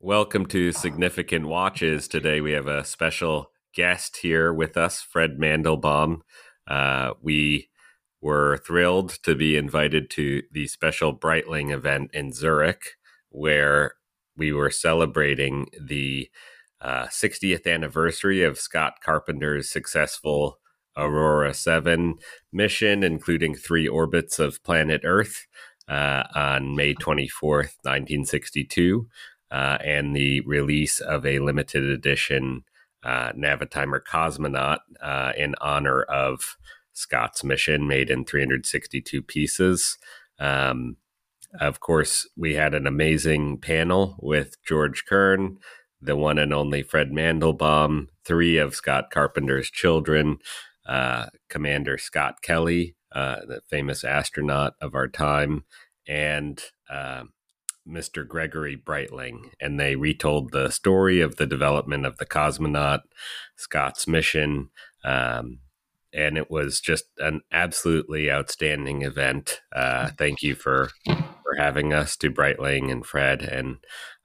Welcome to Significant Watches. Today we have a special guest here with us, Fred Mandelbaum. Uh, we were thrilled to be invited to the special Breitling event in Zurich, where we were celebrating the uh, 60th anniversary of Scott Carpenter's successful Aurora 7 mission, including three orbits of planet Earth uh, on May 24th, 1962, uh, and the release of a limited edition uh, Navitimer Cosmonaut uh, in honor of Scott's mission, made in 362 pieces. Um, of course, we had an amazing panel with George Kern, the one and only Fred Mandelbaum, three of Scott Carpenter's children, uh, Commander Scott Kelly, uh, the famous astronaut of our time, and uh, Mr. Gregory Breitling. And they retold the story of the development of the cosmonaut, Scott's mission. Um, and it was just an absolutely outstanding event. Uh, thank you for for having us to Breitling and Fred and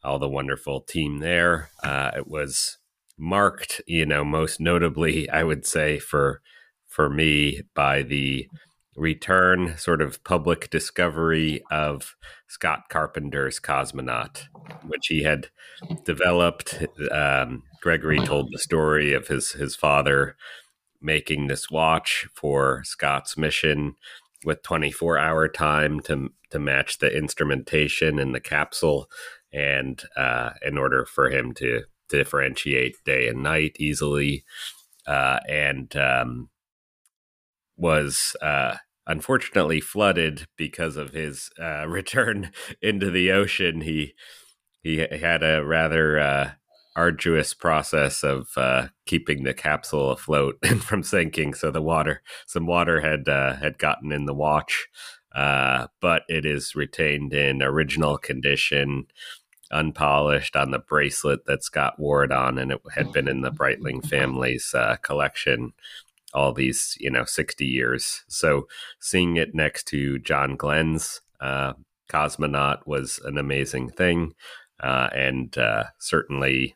all the wonderful team there. Uh, it was marked, you know, most notably, I would say for for me by the return, sort of public discovery of Scott Carpenter's Cosmonaut, which he had developed. Um, Gregory told the story of his his father making this watch for Scott's mission with 24 hour time to to match the instrumentation in the capsule and uh, in order for him to differentiate day and night easily uh, and um, was uh, unfortunately flooded because of his uh, return into the ocean. He he had a rather uh, arduous process of uh, keeping the capsule afloat from sinking. So the water, some water had uh, had gotten in the watch, uh, but it is retained in original condition. Unpolished on the bracelet that Scott wore it on, and it had been in the Breitling family's uh, collection all these you know 60 years. So seeing it next to john glenn's uh, cosmonaut was an amazing thing uh, and uh, certainly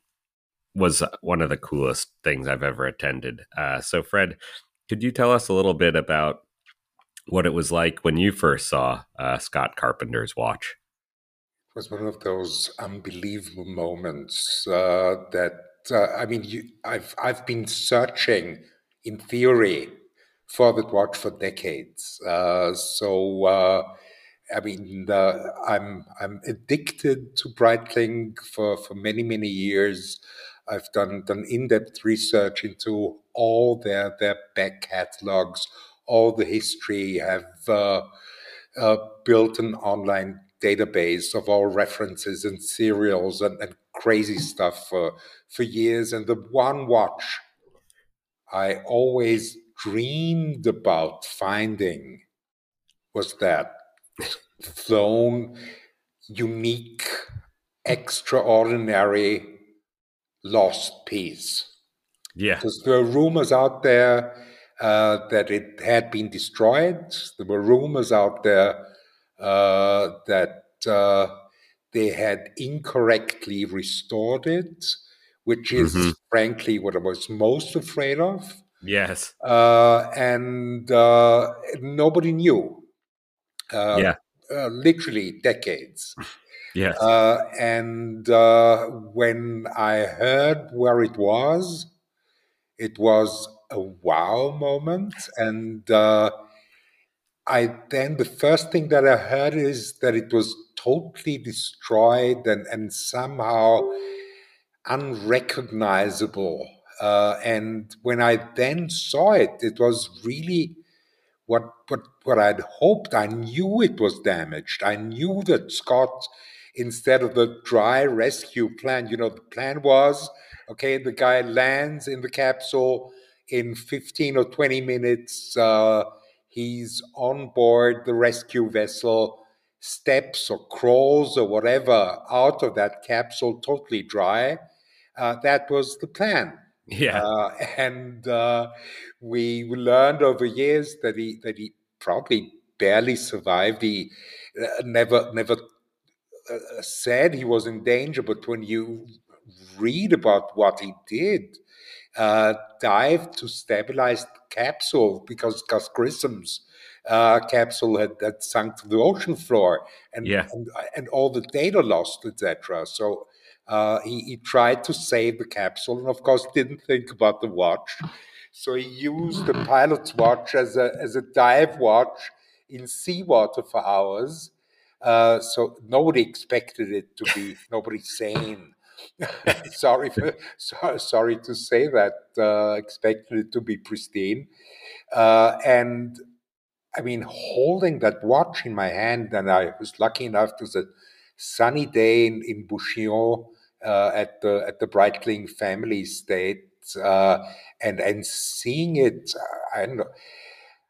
was one of the coolest things i've ever attended. Uh, so fred could you tell us a little bit about what it was like when you first saw uh, scott carpenter's watch? It was one of those unbelievable moments uh, that I mean, you, I've I've been searching in theory, for the watch for decades. Uh, so, uh, I mean, the, I'm I'm addicted to Breitling for, for many many years. I've done done in depth research into all their their back catalogs, all the history. Have uh, uh, built an online database of all references and serials and, and crazy stuff for for years. And the one watch I always dreamed about finding was that flown, unique, extraordinary lost piece. Yeah. Because there were rumors out there uh, that it had been destroyed. There were rumors out there uh, that uh, they had incorrectly restored it which is mm-hmm. frankly what I was most afraid of. Yes. Uh, and uh, nobody knew. Uh, yeah. Uh, literally decades. yes. Uh, and uh, when I heard where it was, it was a wow moment. And I then, the first thing that I heard is that it was totally destroyed and, and somehow unrecognizable. Uh, and when I then saw it, it was really what what what I'd hoped. I knew it was damaged. I knew that Scott, instead of the dry rescue plan, you know, the plan was okay. The guy lands in the capsule in fifteen or twenty minutes. Uh, he's on board the rescue vessel steps or crawls or whatever out of that capsule totally dry uh, that was the plan. Yeah, uh, and uh, we learned over years that he that he probably barely survived. He uh, never never uh, said he was in danger, but when you read about what he did, uh, dive to stabilize the capsule because Gus Grissom's uh, capsule had, had sunk to the ocean floor and, yeah. and, and all the data lost, etc. So uh, he, he tried to save the capsule and, of course, didn't think about the watch. So he used the pilot's watch as a, as a dive watch in seawater for hours. Uh, so nobody expected it to be nobody sane. sorry, for, so, sorry to say that. Uh, expected it to be pristine, uh, and I mean, holding that watch in my hand, and I was lucky enough to a sunny day in, in Bouchillon at the at the Breitling family estate, uh, and and seeing it, I don't know.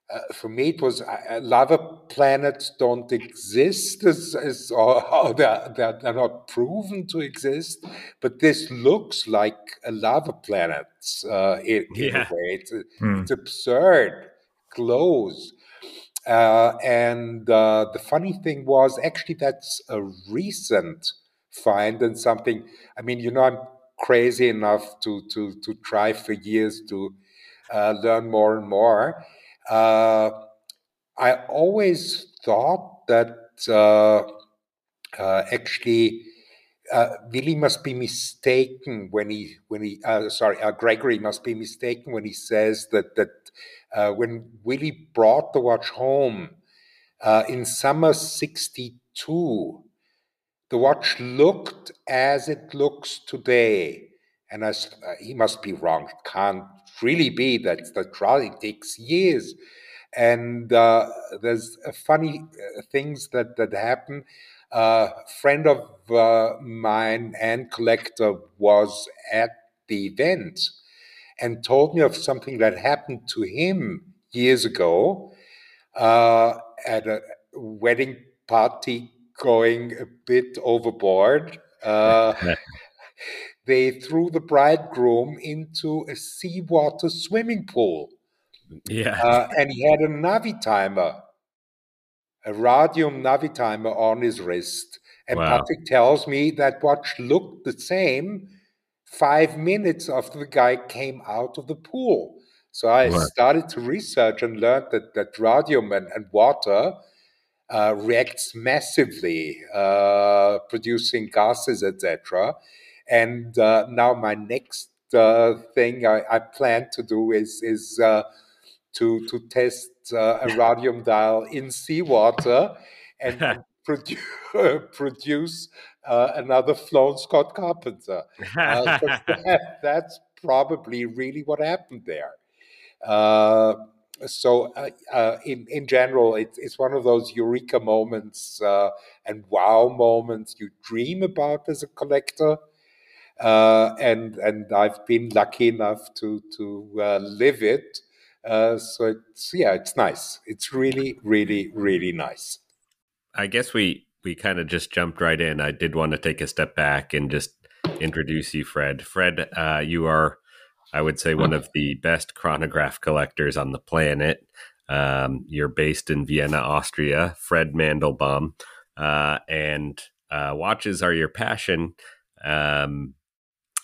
Uh, for me, it was uh, lava planets don't exist, as, as or, they're, they're, they're, not proven to exist. But this looks like a lava planet uh, in, in a way. It's, hmm. it's absurd, close. Uh, and uh, the funny thing was, actually, that's a recent find and something. I mean, you know, I'm crazy enough to to to try for years to uh, learn more and more. Uh, I always thought that uh, uh, actually. Willy must be mistaken when he when he sorry Gregory must be mistaken when he says that that uh, when Willy brought the watch home uh, in summer 62, the watch looked as it looks today. And I, uh, he must be wrong. It can't really be that the trolley takes years. And uh, there's funny uh, things that, that happen. A uh, friend of uh, mine and collector was at the event and told me of something that happened to him years ago uh, at a wedding party going a bit overboard. Uh, they threw the bridegroom into a seawater swimming pool. Yeah. Uh, and he had a Navitimer, a radium Navitimer on his wrist. And wow. Patrick tells me that watch looked the same five minutes after the guy came out of the pool. So I started to research and learned that, that radium and, and water uh, reacts massively, uh, producing gases, etc. And uh, now my next uh, thing I, I, plan to do is is uh, to to test uh, a radium dial in seawater and produ- produce uh, another flown Scott Carpenter. Uh, that, that's probably really what happened there. Uh, so, uh, uh, in in general, it's it's one of those eureka moments uh, and wow moments you dream about as a collector. and and I've been lucky enough to to live it. so it's yeah, it's nice. It's really, really, really nice. I guess we we kind of just jumped right in. I did want to take a step back and just introduce you, Fred. Fred, uh, you are, I would say, one of the best chronograph collectors on the planet. Um, you're based in Vienna, Austria, Fred Mandelbaum, uh, and uh, watches are your passion, um,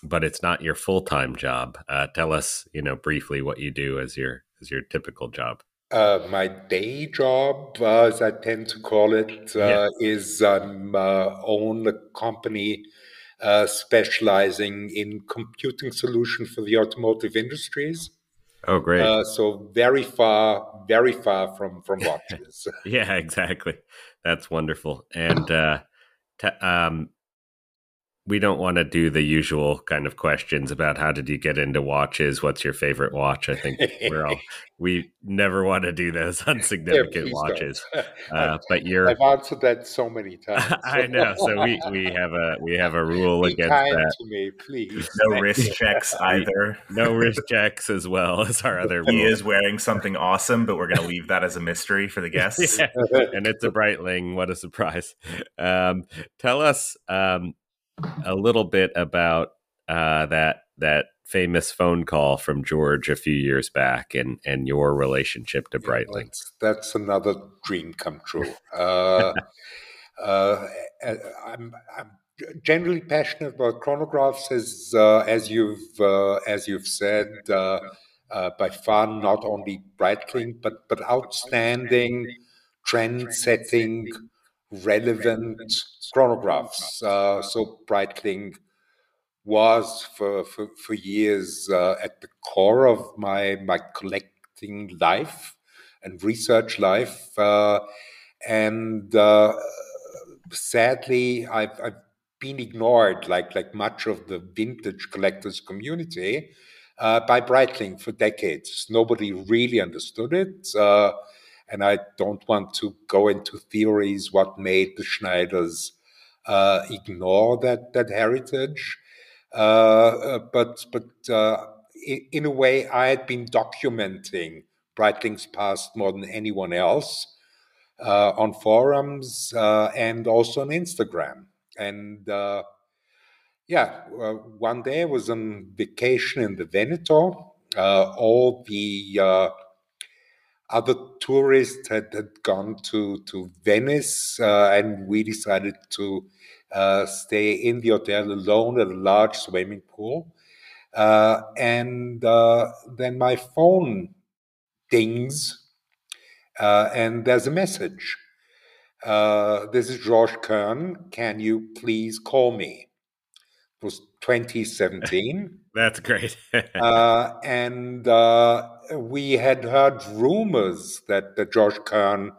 but it's not your full time job. Uh, tell us, you know, briefly what you do as your as your typical job. Uh, my day job, uh, as I tend to call it, uh, yeah. is um, own a company uh, specializing in computing solution for the automotive industries. Oh, great! Uh, so very far, very far from from watches. yeah, exactly. That's wonderful. And t- um, we don't want to do the usual kind of questions about how did you get into watches what's your favorite watch? I think we're all we never want to do those on significant yeah, watches. Uh, but you're i've answered that so many times. I know so we we have a we have a rule Be against kind that. to me please. No wrist checks either. No wrist checks as well as our other he rule. is wearing something awesome but we're going to leave that as a mystery for the guests. Yeah. and it's a breitling what a surprise. Um, tell us um, a little bit about uh, that that famous phone call from George a few years back and and your relationship to Breitling. Yeah, that's, that's, another dream come true. Uh, Uh, I'm, I'm, generally passionate about chronographs, as uh, as you've uh, as you've said. Uh, uh, by far, not only Breitling, but but outstanding, trend-setting, relevant chronographs. so Breitling was for, for, for years uh, at the core of my, my collecting life and research life. Uh, and uh, sadly, I've, I've been ignored, like, like much of the vintage collectors community, uh, by Breitling for decades. Nobody really understood it. Uh, and I don't want to go into theories what made the Schneiders uh, ignore that, that heritage. Uh, uh, but but uh, in a way, I had been documenting Breitling's past more than anyone else on forums and also on Instagram. And yeah, uh, one day I was on vacation in the Veneto. Uh, all the uh, other tourists had, had gone to, to Venice, and we decided to uh, stay in the hotel alone at a large swimming pool. Uh, and uh, then my phone dings, uh, and there's a message. Uh, this is George Kern. Can you please call me? It was 2017. That's great. and we had heard rumors that, that George Kern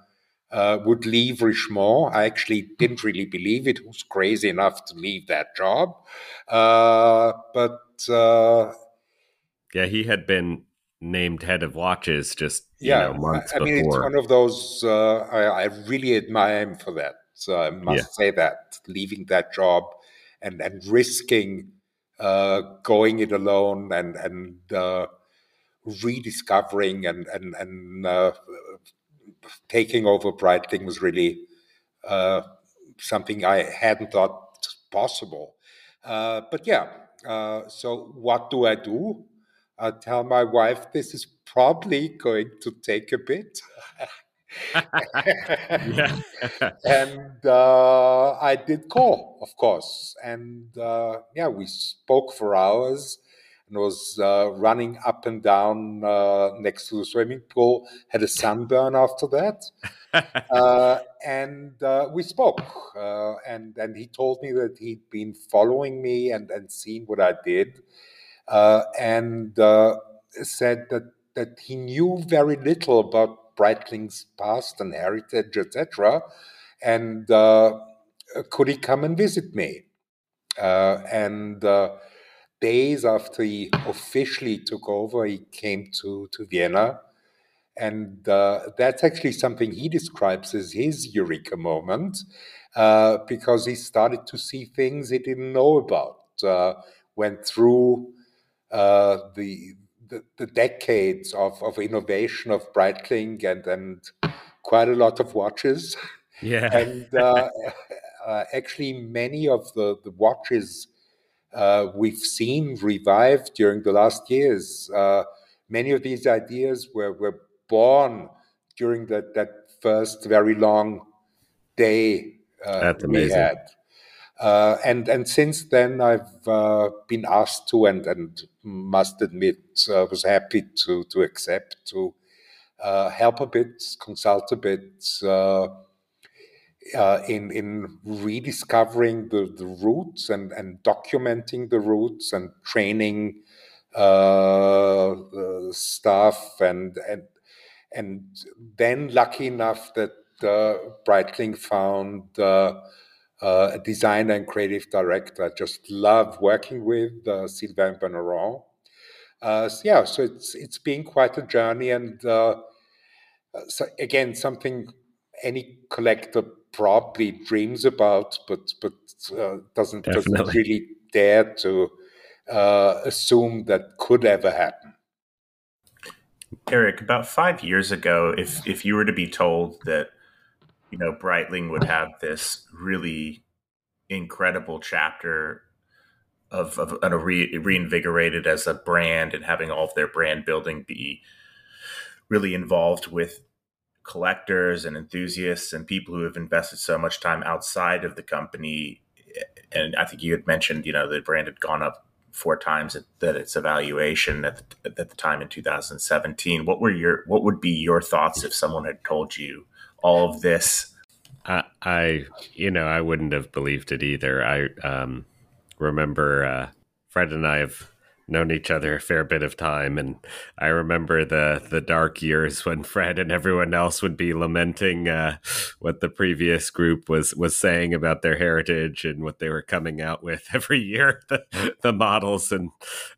uh, would leave Richemont. I actually didn't really believe it. Was crazy enough to leave that job. Uh, but uh, yeah, he had been named head of watches just yeah, know, months I, I mean, it's one of those. Uh, I, I, really admire him for that. So I must yeah. say that leaving that job and and risking uh, going it alone and and uh, rediscovering and and and taking over Breitling was really uh, something I hadn't thought possible. Uh, but yeah, uh, so what do I do? I tell my wife this is probably going to take a bit. and uh, I did call, of course. And uh, yeah, we spoke for hours and was uh, running up and down uh, next to the swimming pool. Had a sunburn after that, uh, and uh, we spoke. Uh, and and he told me that he'd been following me and and seen what I did, uh, and said that that he knew very little about Breitling's past and heritage, etc. And could he come and visit me? and days after he officially took over, he came to, to Vienna. And uh, that's actually something he describes as his eureka moment uh, because he started to see things he didn't know about. Uh, went through uh, the, the, the decades of, of innovation of Breitling and, and quite a lot of watches. Yeah. and uh, uh, actually, many of the, the watches uh, we've seen revived during the last years. Uh, many of these ideas were, were born during that, that first very long day uh, we had. Uh, and and since then, I've uh, been asked to, and and must admit, I was happy to to accept to help a bit, consult a bit, uh, in in rediscovering the, the roots and, and documenting the roots and training uh, staff and and and then lucky enough that uh, Breitling found uh, uh, a designer and creative director I just love working with uh, Sylvain Berneron. Uh, so yeah, so it's it's been quite a journey and uh, so again something any collector probably dreams about, but but uh, doesn't, doesn't really dare to uh, assume that could ever happen. Eric, about five years ago, if if you were to be told that you know Breitling would have this really incredible chapter of, of, of re, reinvigorated as a brand and having all of their brand building be really involved with collectors and enthusiasts and people who have invested so much time outside of the company. And I think you had mentioned, you know, the brand had gone up four times that its evaluation at the, at the time in 2017. What were your what would be your thoughts if someone had told you all of this? I, I you know, I wouldn't have believed it either. I um, remember uh, Fred and I have known each other a fair bit of time and I remember the the dark years when Fred and everyone else would be lamenting uh, what the previous group was was saying about their heritage and what they were coming out with every year the, the models and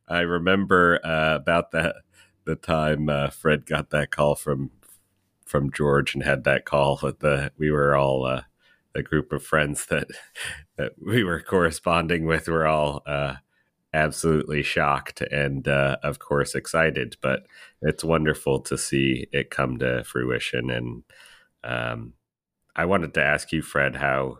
I remember uh, about that the time uh, Fred got that call from from George and had that call with the we were all uh, the group of friends that that we were corresponding with were all uh, absolutely shocked and uh, of course excited but it's wonderful to see it come to fruition. And um, i wanted to ask you fred how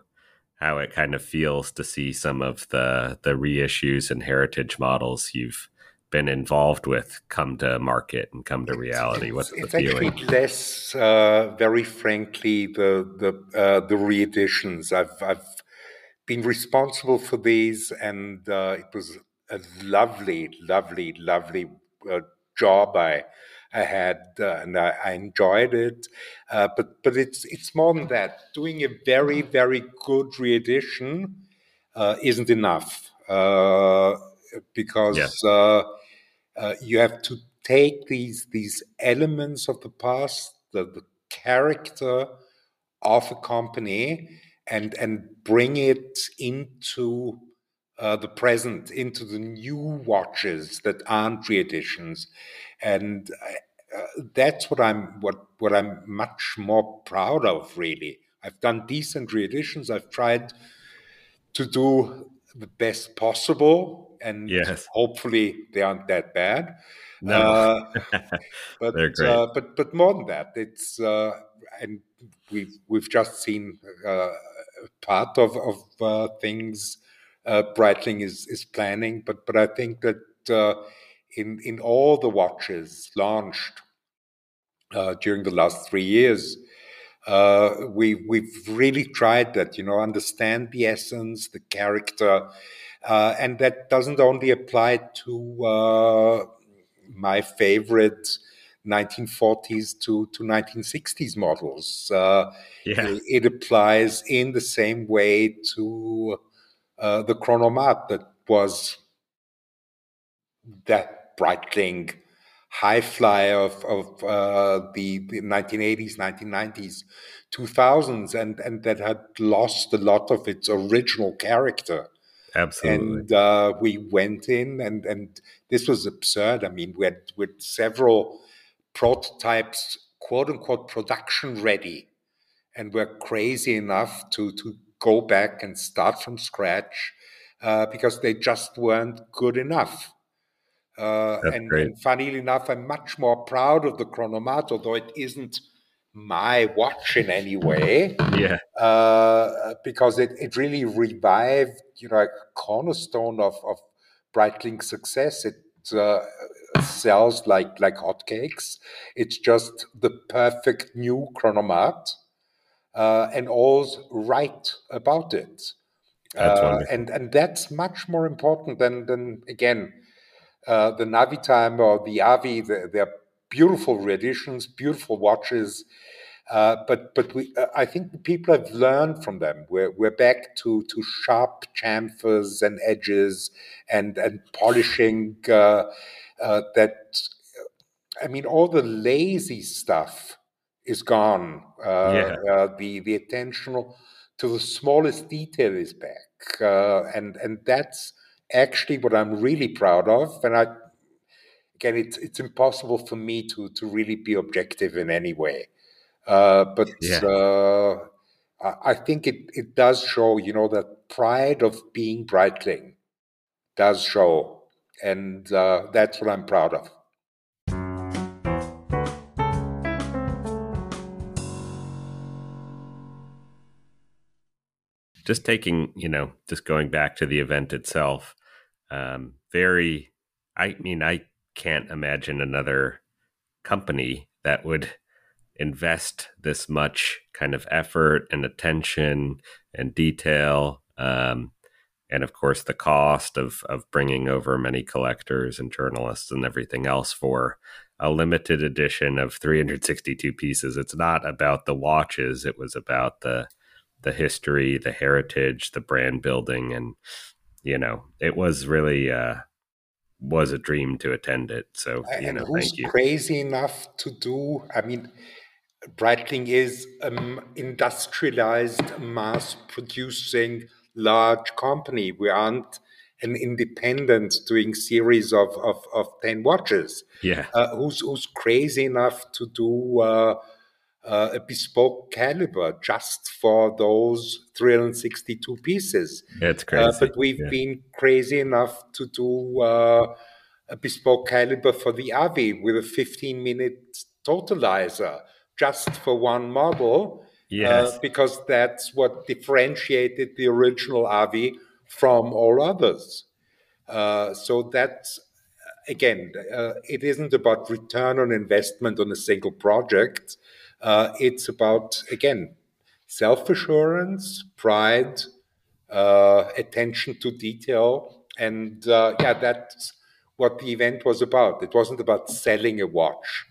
how it kind of feels to see some of the the reissues and heritage models you've been involved with come to market and come to reality what's it's, the it's feeling actually less uh, very frankly the the uh, the reeditions i've i've been responsible for these and uh, it was a lovely, lovely, lovely uh, job. I I had uh, and I, I, enjoyed it, uh, but but it's it's more than that. Doing a very very good reedition uh, isn't enough uh, because yeah. Uh, you have to take these these elements of the past, the, the character of a company, and and bring it into uh, the present into the new watches that aren't reeditions, and uh, that's what I'm what what I'm much more proud of. Really, I've done decent reeditions. I've tried to do the best possible, and yes. hopefully they aren't that bad. No, uh, but uh, but but more than that, it's uh, and we've we've just seen uh, part of of things uh, Breitling is is planning. But but I think that uh, in in all the watches launched uh, during the last three years, uh, we we've really tried that. You know, understand the essence, the character, uh, and that doesn't only apply to uh, my favorite. 1940s to, to 1960s models. Uh, yeah. it, it, applies in the same way to uh, the chronomat that was that Breitling high flyer of, of uh, the, the 1980s, 1990s, 2000s, and, and that had lost a lot of its original character. Absolutely. And uh, we went in, and, and this was absurd. I mean, we had with several prototypes, quote unquote, production ready, and we're crazy enough to, to go back and start from scratch uh, because they just weren't good enough. Uh, and, and, funnily enough, I'm much more proud of the Chronomat, although it isn't my watch in any way. Yeah. Uh, because it, it really revived, you know, a cornerstone of, of Breitling's success. It uh, sells like like hotcakes. It's just the perfect new Chronomat uh, and all's right about it. Uh, and and that's much more important than than again uh, the Navitimer or the Avi. The, they're beautiful reeditions, beautiful watches. Uh, but but we, uh, I think people have learned from them. We're we're back to to sharp chamfers and edges and and polishing uh, uh, that. I mean, all the lazy stuff is gone. Uh, yeah. uh, the the attention to the smallest detail is back, uh, and and that's actually what I'm really proud of. And I again, it's it's impossible for me to to really be objective in any way, uh, but. Yeah. Uh, I think it, it does show, you know, that pride of being Breitling does show. And uh, that's what I'm proud of. just taking, you know, just going back to the event itself, um, very, I mean, I can't imagine another company that would invest this much kind of effort and attention and detail. Um, and of course, the cost of, of bringing over many collectors and journalists and everything else for a limited edition of 362 pieces. It's not about the watches, it was about the the history, the heritage, the brand building, and you know, it was really uh, was a dream to attend it. So you and know, who's thank you. crazy enough to do? I mean, Breitling is um, industrialized, mass-producing large company. We aren't an independent doing series of, of, of 10 watches. Yeah. Uh, who's, who's crazy enough to do uh, uh, a bespoke caliber just for those 362 pieces. It's Uh, crazy. but we've yeah. been crazy enough to do uh, a bespoke caliber for the Avi with a 15 minute totalizer just for one model. Yes. Uh, because that's what differentiated the original Avi from all others. Uh, so that's again, uh, it isn't about return on investment on a single project. Uh, it's about again self assurance, pride, uh, attention to detail, and uh, yeah, that's what the event was about. It wasn't about selling a watch.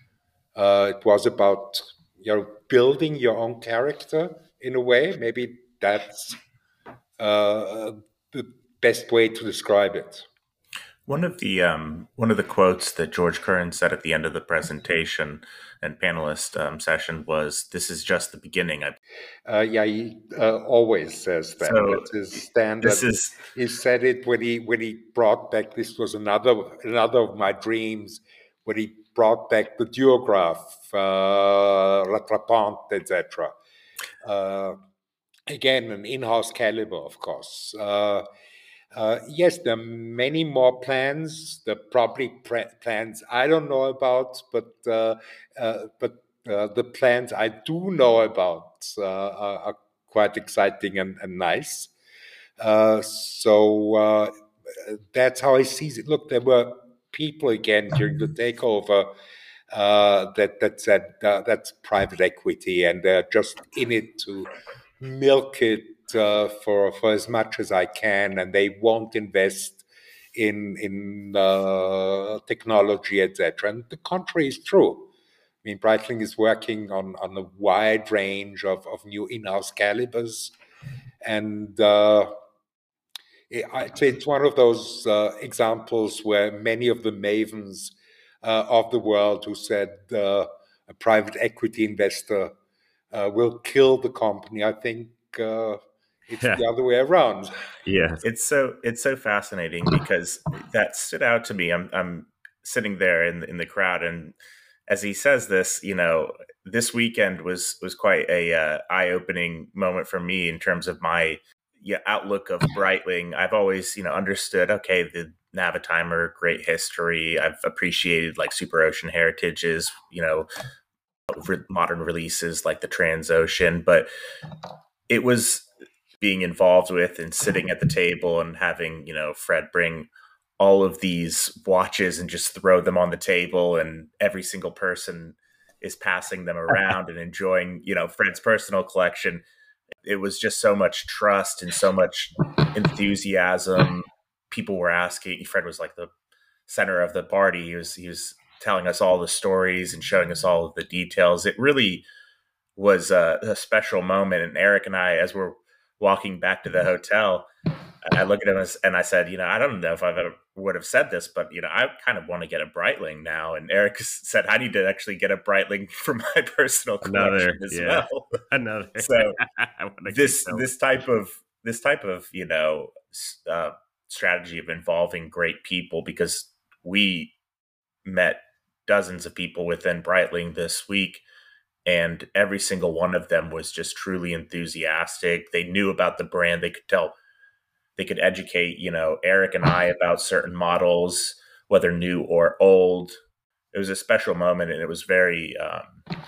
Uh, it was about you know building your own character in a way. Maybe that's uh, the best way to describe it. One of the um, one of the quotes that George Kern said at the end of the presentation and panelist um, session was, "This is just the beginning." Uh, yeah, he uh, always says that. So, That's his standard. this is he said it when he when he brought back. This was another another of my dreams when he brought back the duograph, uh, rattrapante, etc. Uh, again, an in-house caliber, of course. Uh, yes, there are many more plans. Are probably pre- plans I don't know about, but uh, uh, but uh, the plans I do know about uh, are, are quite exciting and, and nice. Uh, so uh, that's how I see it. Look, there were people again during the takeover uh, that that said uh, that's private equity, and they're just in it to milk it uh, for for as much as I can, and they won't invest in in uh, technology, etc. And the contrary is true. I mean, Breitling is working on on a wide range of of new in-house calibers, and. Uh, it's one of those uh, examples where many of the mavens uh, of the world who said uh, a private equity investor will kill the company. I think uh, it's Yeah. the other way around. Yeah. it's so it's so fascinating because that stood out to me. I'm I'm sitting there in in the crowd, and as he says this, you know, this weekend was was quite a uh, eye opening moment for me in terms of my yeah, outlook of Breitling. I've always you know understood okay the Navitimer, great history. I've appreciated like Superocean heritages, you know, re- modern releases like the Transocean, but it was being involved with and sitting at the table and having you know Fred bring all of these watches and just throw them on the table and every single person is passing them around and enjoying you know Fred's personal collection. It was just so much trust and so much enthusiasm. People were asking Fred was like the center of the party. He was he was telling us all the stories and showing us all of the details. It really was a, a special moment. And Eric and I as we're walking back to the hotel I look at him and I said, you know, I don't know if I've ever would have said this, but you know, I kind of want to get a Breitling now. And Eric said, I need to actually get a Breitling for my personal collection Another, as yeah. well. Another. So this this type of this type of you know uh, strategy of involving great people because we met dozens of people within Breitling this week and every single one of them was just truly enthusiastic. They knew about the brand. They could tell they could educate you know Eric and I about certain models whether new or old. It was a special moment and it was very um,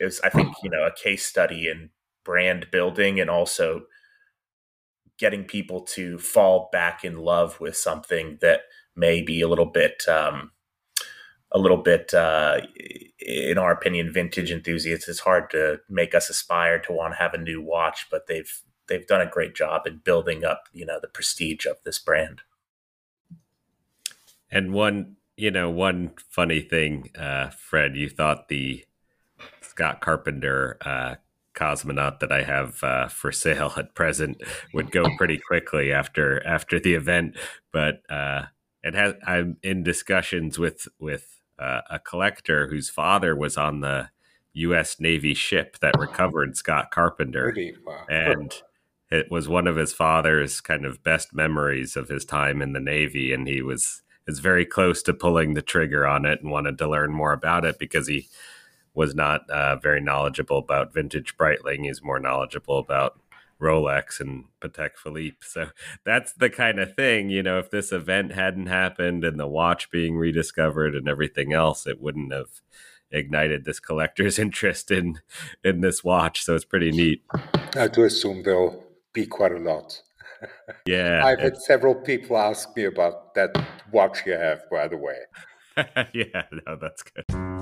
it was I think you know a case study in brand building and also getting people to fall back in love with something that may be a little bit um, a little bit, uh, in our opinion, vintage enthusiasts. It's hard to make us aspire to want to have a new watch, but they've they've done a great job in building up, you know, the prestige of this brand. And one, you know, one funny thing, uh, Fred, you thought the Scott Carpenter uh, cosmonaut that I have uh, for sale at present would go pretty quickly after after the event, but uh, it has. I'm in discussions with with uh, a collector whose father was on the U.S. Navy ship that recovered Scott Carpenter, Really? Wow. and it was one of his father's kind of best memories of his time in the Navy, and he was is very close to pulling the trigger on it and wanted to learn more about it because he was not uh, very knowledgeable about vintage Breitling. He's more knowledgeable about Rolex and Patek Philippe. So that's the kind of thing, you know, if this event hadn't happened and the watch being rediscovered and everything else, it wouldn't have ignited this collector's interest in in this watch. So it's pretty neat. I do assume there'll be quite a lot. Yeah. I've had several people ask me about that watch you have, by the way. yeah, no, that's good.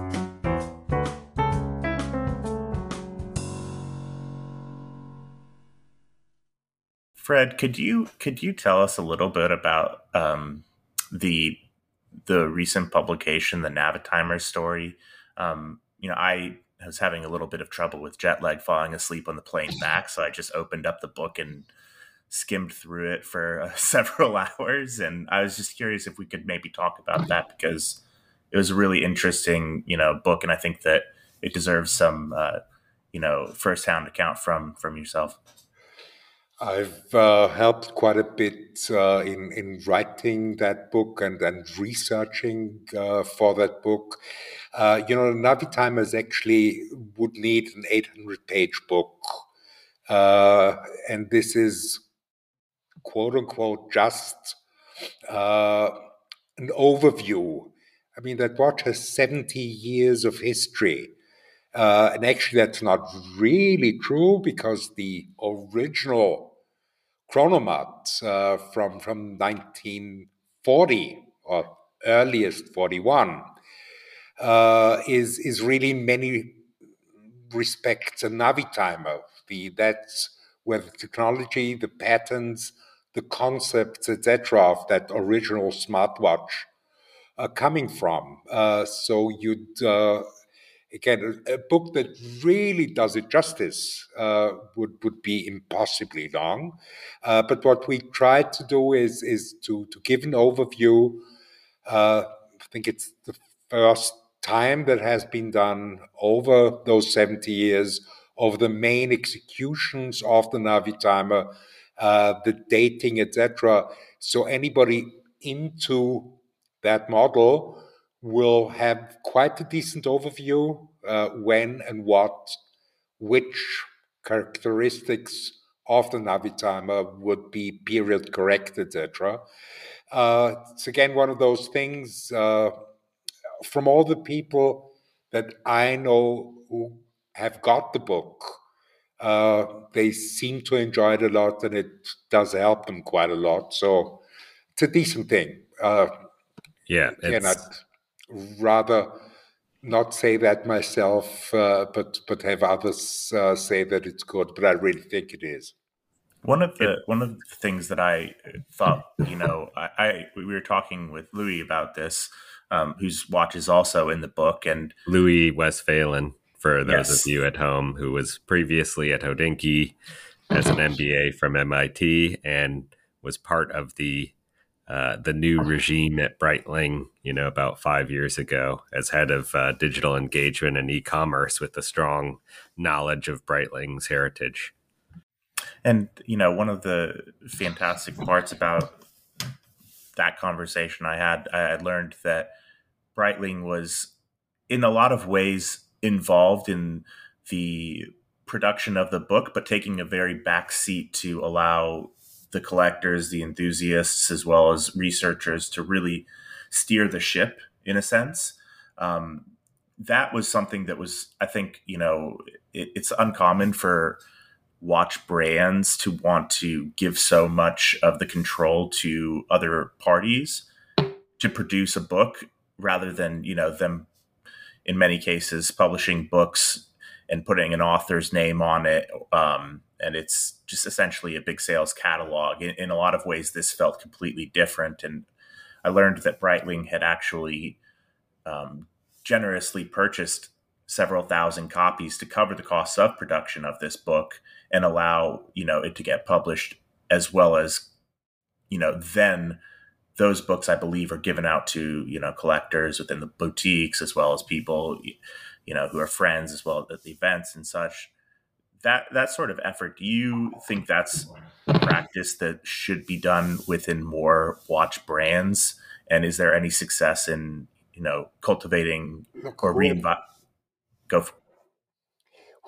Fred, could you could you tell us a little bit about um, the the recent publication, the Navitimer story? Um, you know, I was having a little bit of trouble with jet lag, falling asleep on the plane back, so I just opened up the book and skimmed through it for uh, several hours, and I was just curious if we could maybe talk about that because it was a really interesting, you know, book, and I think that it deserves some, uh, you know, firsthand account from from yourself. I've uh, helped quite a bit uh, in in writing that book and and researching uh, for that book. Uh, you know, Navitimers actually would need an 800 page book, uh, and this is quote unquote just uh, an overview. I mean, that watch has 70 years of history. And actually, that's not really true because the original chronomat uh, from, from 1940 or earliest 41 uh, is, is really in many respects a Navitimer. The, that's where the technology, the patterns, the concepts, etc., of that original smartwatch are coming from. Uh, so you'd uh, again a, book that really does it justice uh, would would be impossibly long. Uh, but what we tried to do is is to to give an overview. Uh, I think it's the first time that has been done over those seventy years of the main executions of the Navitimer, uh, the dating, etc. So anybody into that model will have quite a decent overview uh, when and what, which characteristics of the Navitimer would be period correct, etc. Uh, it's again one of those things uh, from all the people that I know who have got the book. Uh, they seem to enjoy it a lot, and it does help them quite a lot. So it's a decent thing. Uh, yeah, and I'd rather not say that myself, uh, but but have others uh, say that it's good. But I really think it is. One of the one of the things that I thought, you know, I, I we were talking with Louis about this, um, whose watch is also in the book, and Louis Westphalen, for those yes. of you at home, who was previously at Hodinkee as an MBA from MIT and was part of the uh, the new regime at Breitling, you know, about five years ago as head of uh, digital engagement and e-commerce with a strong knowledge of Breitling's heritage. And you know, one of the fantastic parts about that conversation I had, I learned that Breitling was, in a lot of ways, involved in the production of the book, but taking a very back seat to allow the collectors, the enthusiasts, as well as researchers to really steer the ship in a sense. Um, that was something that was, I think, you know, it, it's uncommon for watch brands to want to give so much of the control to other parties to produce a book rather than you know them in many cases publishing books and putting an author's name on it um, and it's just essentially a big sales catalog. In, in, a lot of ways this felt completely different and i learned that breitling had actually um, generously purchased several thousand copies to cover the costs of production of this book and allow you know it to get published as well as you know then those books i believe are given out to you know collectors within the boutiques as well as people you know who are friends as well at the events and such that that sort of effort do you think that's a practice that should be done within more watch brands and is there any success in you know cultivating or reinvent go for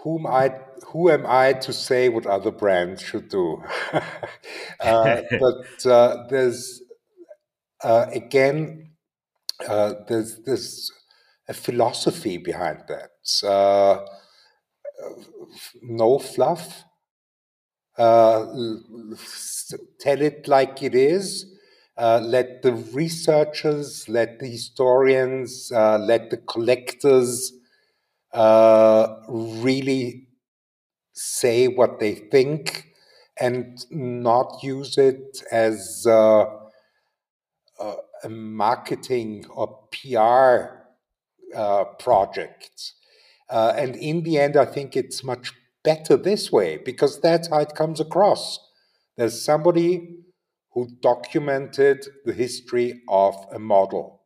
whom I who am I to say what other brands should do? uh, but uh, there's uh, again uh, there's there's a philosophy behind that. Uh, no fluff. Uh, tell it like it is. let the researchers, let the historians, let the collectors uh, really say what they think and not use it as uh, uh, a marketing or PR uh, project. Uh, and in the end, I think it's much better this way because that's how it comes across. There's somebody who documented the history of a model,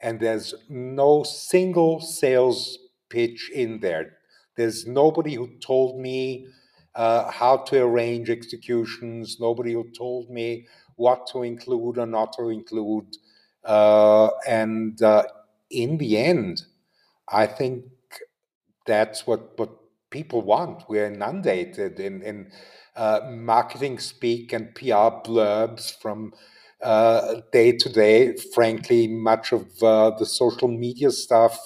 and there's no single sales pitch in there. There's nobody who told me uh, how to arrange executions, nobody who told me what to include or not to include. Uh, and uh, in the end, I think that's what, what people want. We're inundated in, in uh, marketing speak and PR blurbs from uh, day to day. Frankly, much of uh, the social media stuff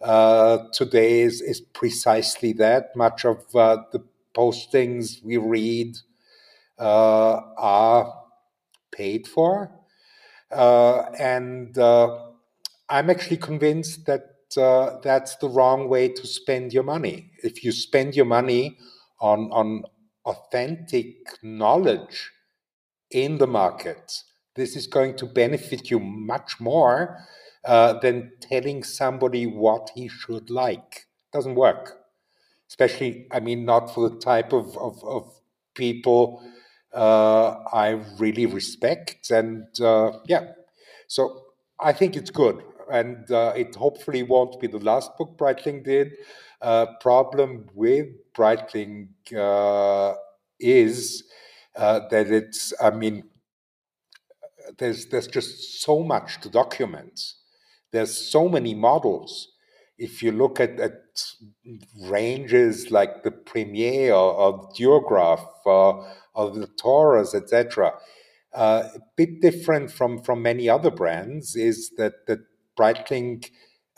uh, today is, is precisely that. Much of uh, the postings we read uh, are paid for. And I'm actually convinced that that's the wrong way to spend your money. If you spend your money on, on authentic knowledge in the market, this is going to benefit you much more uh, than telling somebody what he should like. Doesn't work. Especially, I mean, not for the type of, of, of people uh, I really respect. And uh, yeah, so I think it's good. And uh, it hopefully won't be the last book Breitling did. Uh, problem with Breitling uh, is that it's, I mean, there's there's just so much to document there's so many models. If you look at, at ranges like the Premier or, or Duograph or, or the Taurus, etc., uh, a bit different from, from many other brands is that, that Breitling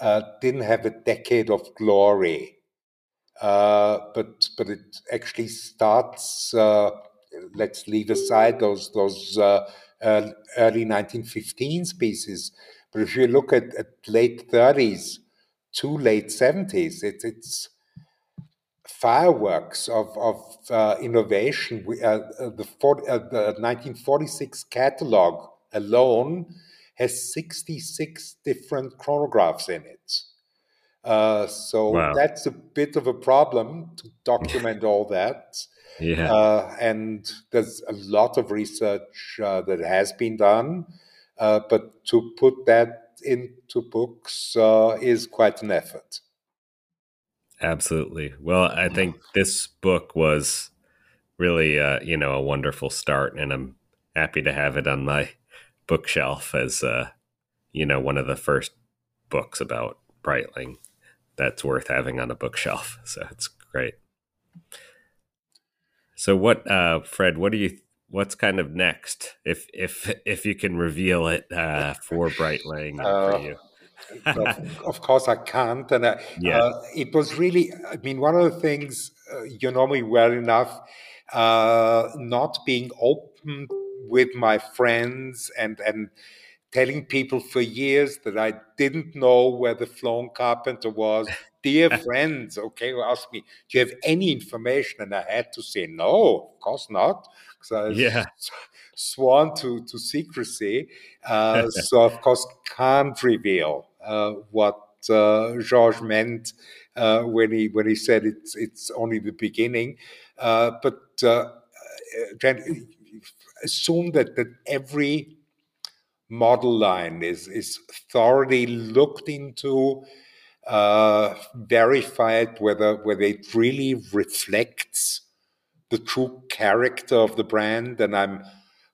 uh, didn't have a decade of glory. Uh, but but it actually starts. Uh, let's leave aside those those uh, early 1915 pieces. But if you look at, at late 30s to late 70s, it, it's fireworks of, of uh, innovation. We, uh, uh the, 40, uh, the 1946 catalog alone has 66 different chronographs in it. Uh, so wow. that's a bit of a problem to document all that. Yeah. Uh, and there's a lot of research uh, that has been done. Uh, but to put that into books uh, is quite an effort. Absolutely. Well, I think this book was really, uh, you know, a wonderful start, and I'm happy to have it on my bookshelf as, uh, you know, one of the first books about Breitling that's worth having on a bookshelf. So it's great. So, what, uh, Fred? What do you what's kind of next, if if if you can reveal it uh, for Breitling uh, for you? of, of, course, I can't. And uh, yeah. Uh, it was really, I mean, one of the things uh, you know me well enough, uh, not being open with my friends and and telling people for years that I didn't know where the flown carpenter was. Dear friends, okay, who asked me, Do you have any information? And I had to say, No, of course not. Because I yeah. sworn to, to secrecy. Uh, so, of course, can't reveal uh, what uh, Georges meant uh, when he when he said it's it's only the beginning. Uh, but uh, assume that that every model line is is thoroughly looked into, uh, verified whether whether it really reflects the true character of the brand, and I'm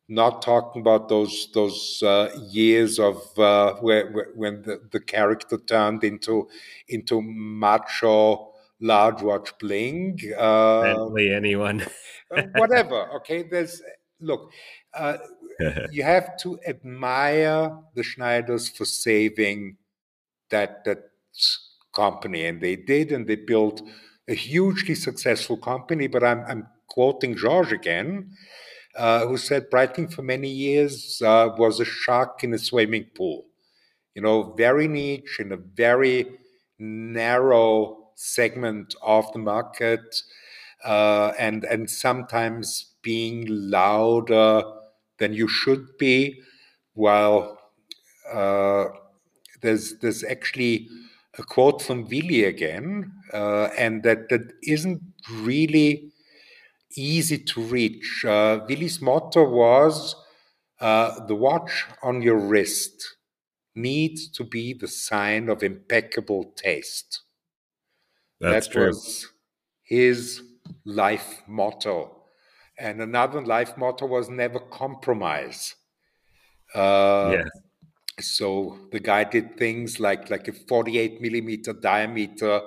not talking about those those uh, years of uh, where, where, when the, the character turned into into macho large watch bling. Uh, Bentley, anyone, uh, whatever. Okay, there's look. Uh, you have to admire the Schneiders for saving that that company, and they did, and they built a hugely successful company. But I'm I'm quoting George again uh, who said Breitling for many years uh, was a shark in a swimming pool. You know, very niche in a very narrow segment of the market, uh, and and sometimes being louder than you should be. While uh, there's there's actually a quote from Willy again, uh, and that that isn't really easy to reach. Uh, Willy's motto was uh, the watch on your wrist needs to be the sign of impeccable taste. That's that true. was his life motto. And another life motto was never compromise. Uh, yeah. So the guy did things like like a 48 millimeter diameter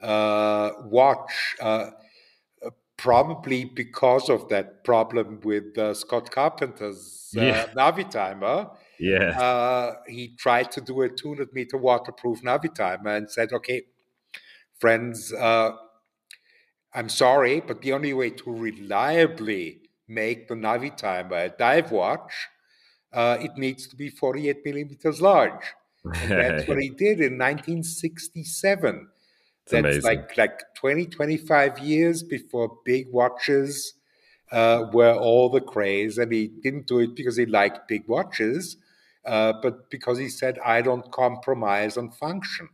uh, watch. Uh, probably because of that problem with uh, Scott Carpenter's uh, yeah. Navitimer. Yeah. Uh, he tried to do a 200 meter waterproof Navitimer and said, okay, friends, uh, I'm sorry, but the only way to reliably make the Navitimer a dive watch, uh, it needs to be 48 millimeters large. And that's what he did in 1967 that's amazing. like like 20 25 years before big watches uh, were all the craze and he didn't do it because he liked big watches uh, but because he said i don't compromise on function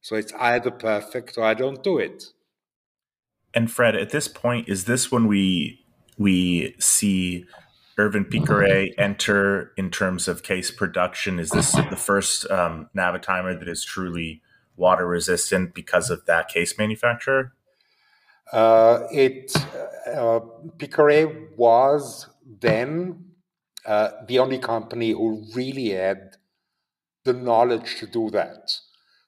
so it's either perfect or i don't do it and fred at this point is this when we we see Ervin Piquerez enter in terms of case production? Is this the first um, Navitimer that is truly water resistant because of that case manufacturer? Uh, it uh, was then uh, the only company who really had the knowledge to do that.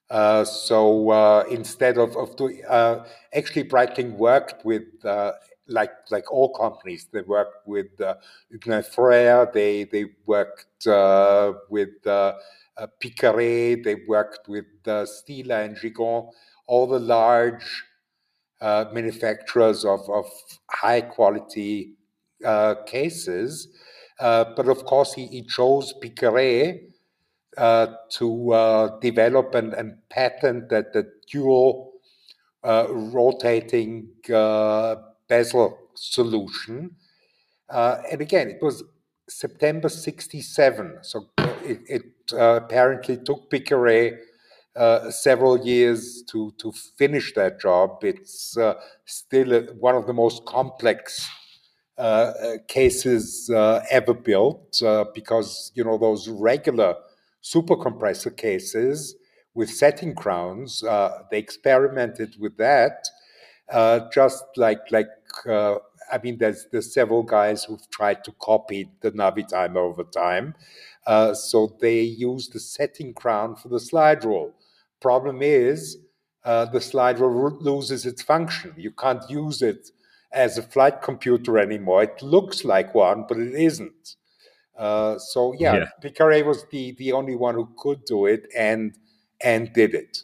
Uh, so uh, instead of, of doing, uh, actually Breitling worked with uh, like like all companies, they worked with uh, they they worked uh, with Piquerez, they worked with uh, Stila and Gigon, all the large manufacturers of, of high quality cases. But of course, he, he chose uh, to develop and, and patent that the dual rotating bezel solution. and again, it was September 67. So it, it uh, apparently took Piquerez uh, several years to, to finish that job. It's uh, still one of the most complex uh, uh, cases uh, ever built because, you know, those regular super compressor cases with setting crowns, they experimented with that just like, like I mean, there's there's several guys who've tried to copy the Navi Navitimer over time. Uh, so they use the setting crown for the slide rule. Problem is, uh, the slide rule loses its function. You can't use it as a flight computer anymore. It looks like one, but it isn't. Uh, so yeah, yeah. Piquerez was the the only one who could do it and and did it.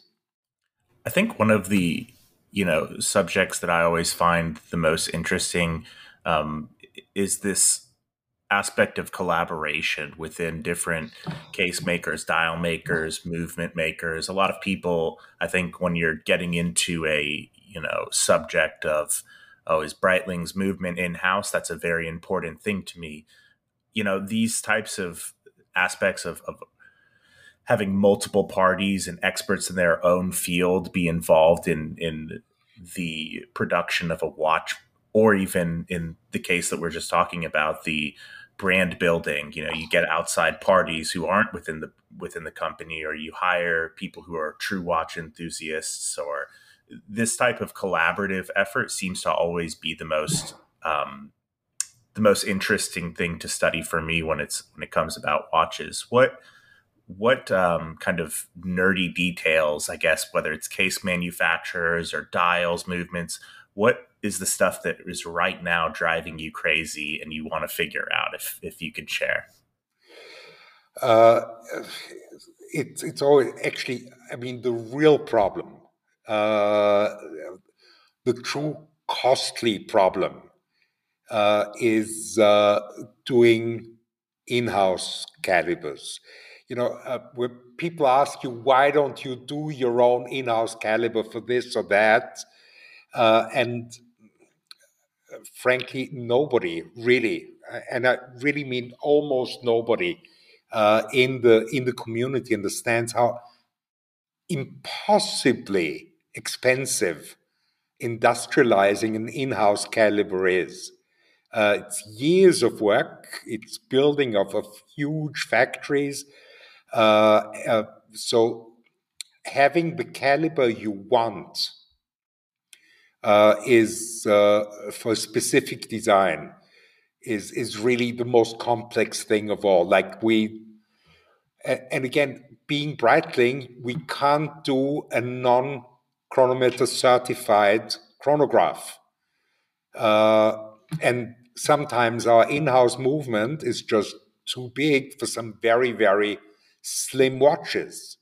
I think one of the you know subjects that I always find the most interesting um, is this aspect of collaboration within different case makers, dial makers, movement makers. A lot of people, I think, when you're getting into a you know subject of oh, is Breitling's movement in house? That's a very important thing to me. You know, these types of aspects of, of having multiple parties and experts in their own field be involved in in the production of a watch or even in the case that we're just talking about the brand building you know you get outside parties who aren't within the within the company or you hire people who are true watch enthusiasts or this type of collaborative effort seems to always be the most um, the most interesting thing to study for me when it's when it comes about watches. What what um, kind of nerdy details i guess whether it's case manufacturers or dials movements what is the stuff that is right now driving you crazy and you want to figure out if if you could share? Uh, it's it's always actually i mean the real problem uh, the true costly problem uh, is uh, doing in-house calibers. You know, uh, people ask you why don't you do your own in-house caliber for this or that, uh, and uh, frankly, nobody really, and I really mean almost nobody in the in the community understands how impossibly expensive industrializing an in-house caliber is. Uh, it's years of work. It's building of, of huge factories. Uh, uh, so having the caliber you want uh, is uh, for specific design is is really the most complex thing of all. Like we, and again, being Breitling, we can't do a non chronometer certified chronograph. Uh, and sometimes our in house movement is just too big for some very, very slim watches.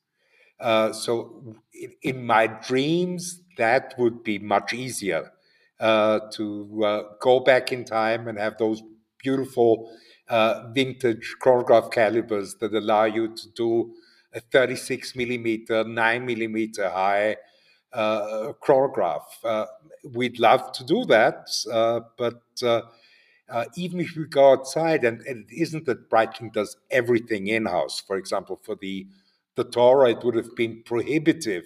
Uh, so, in, my dreams, that would be much easier uh, to uh, go back in time and have those beautiful uh, vintage chronograph calibers that allow you to do a 36 millimeter, 9 millimeter high uh, chronograph. Uh, we'd love to do that, uh, even if we go outside, and, and, it isn't that Breitling does everything in house. For example, for the the Tora, it would have been prohibitive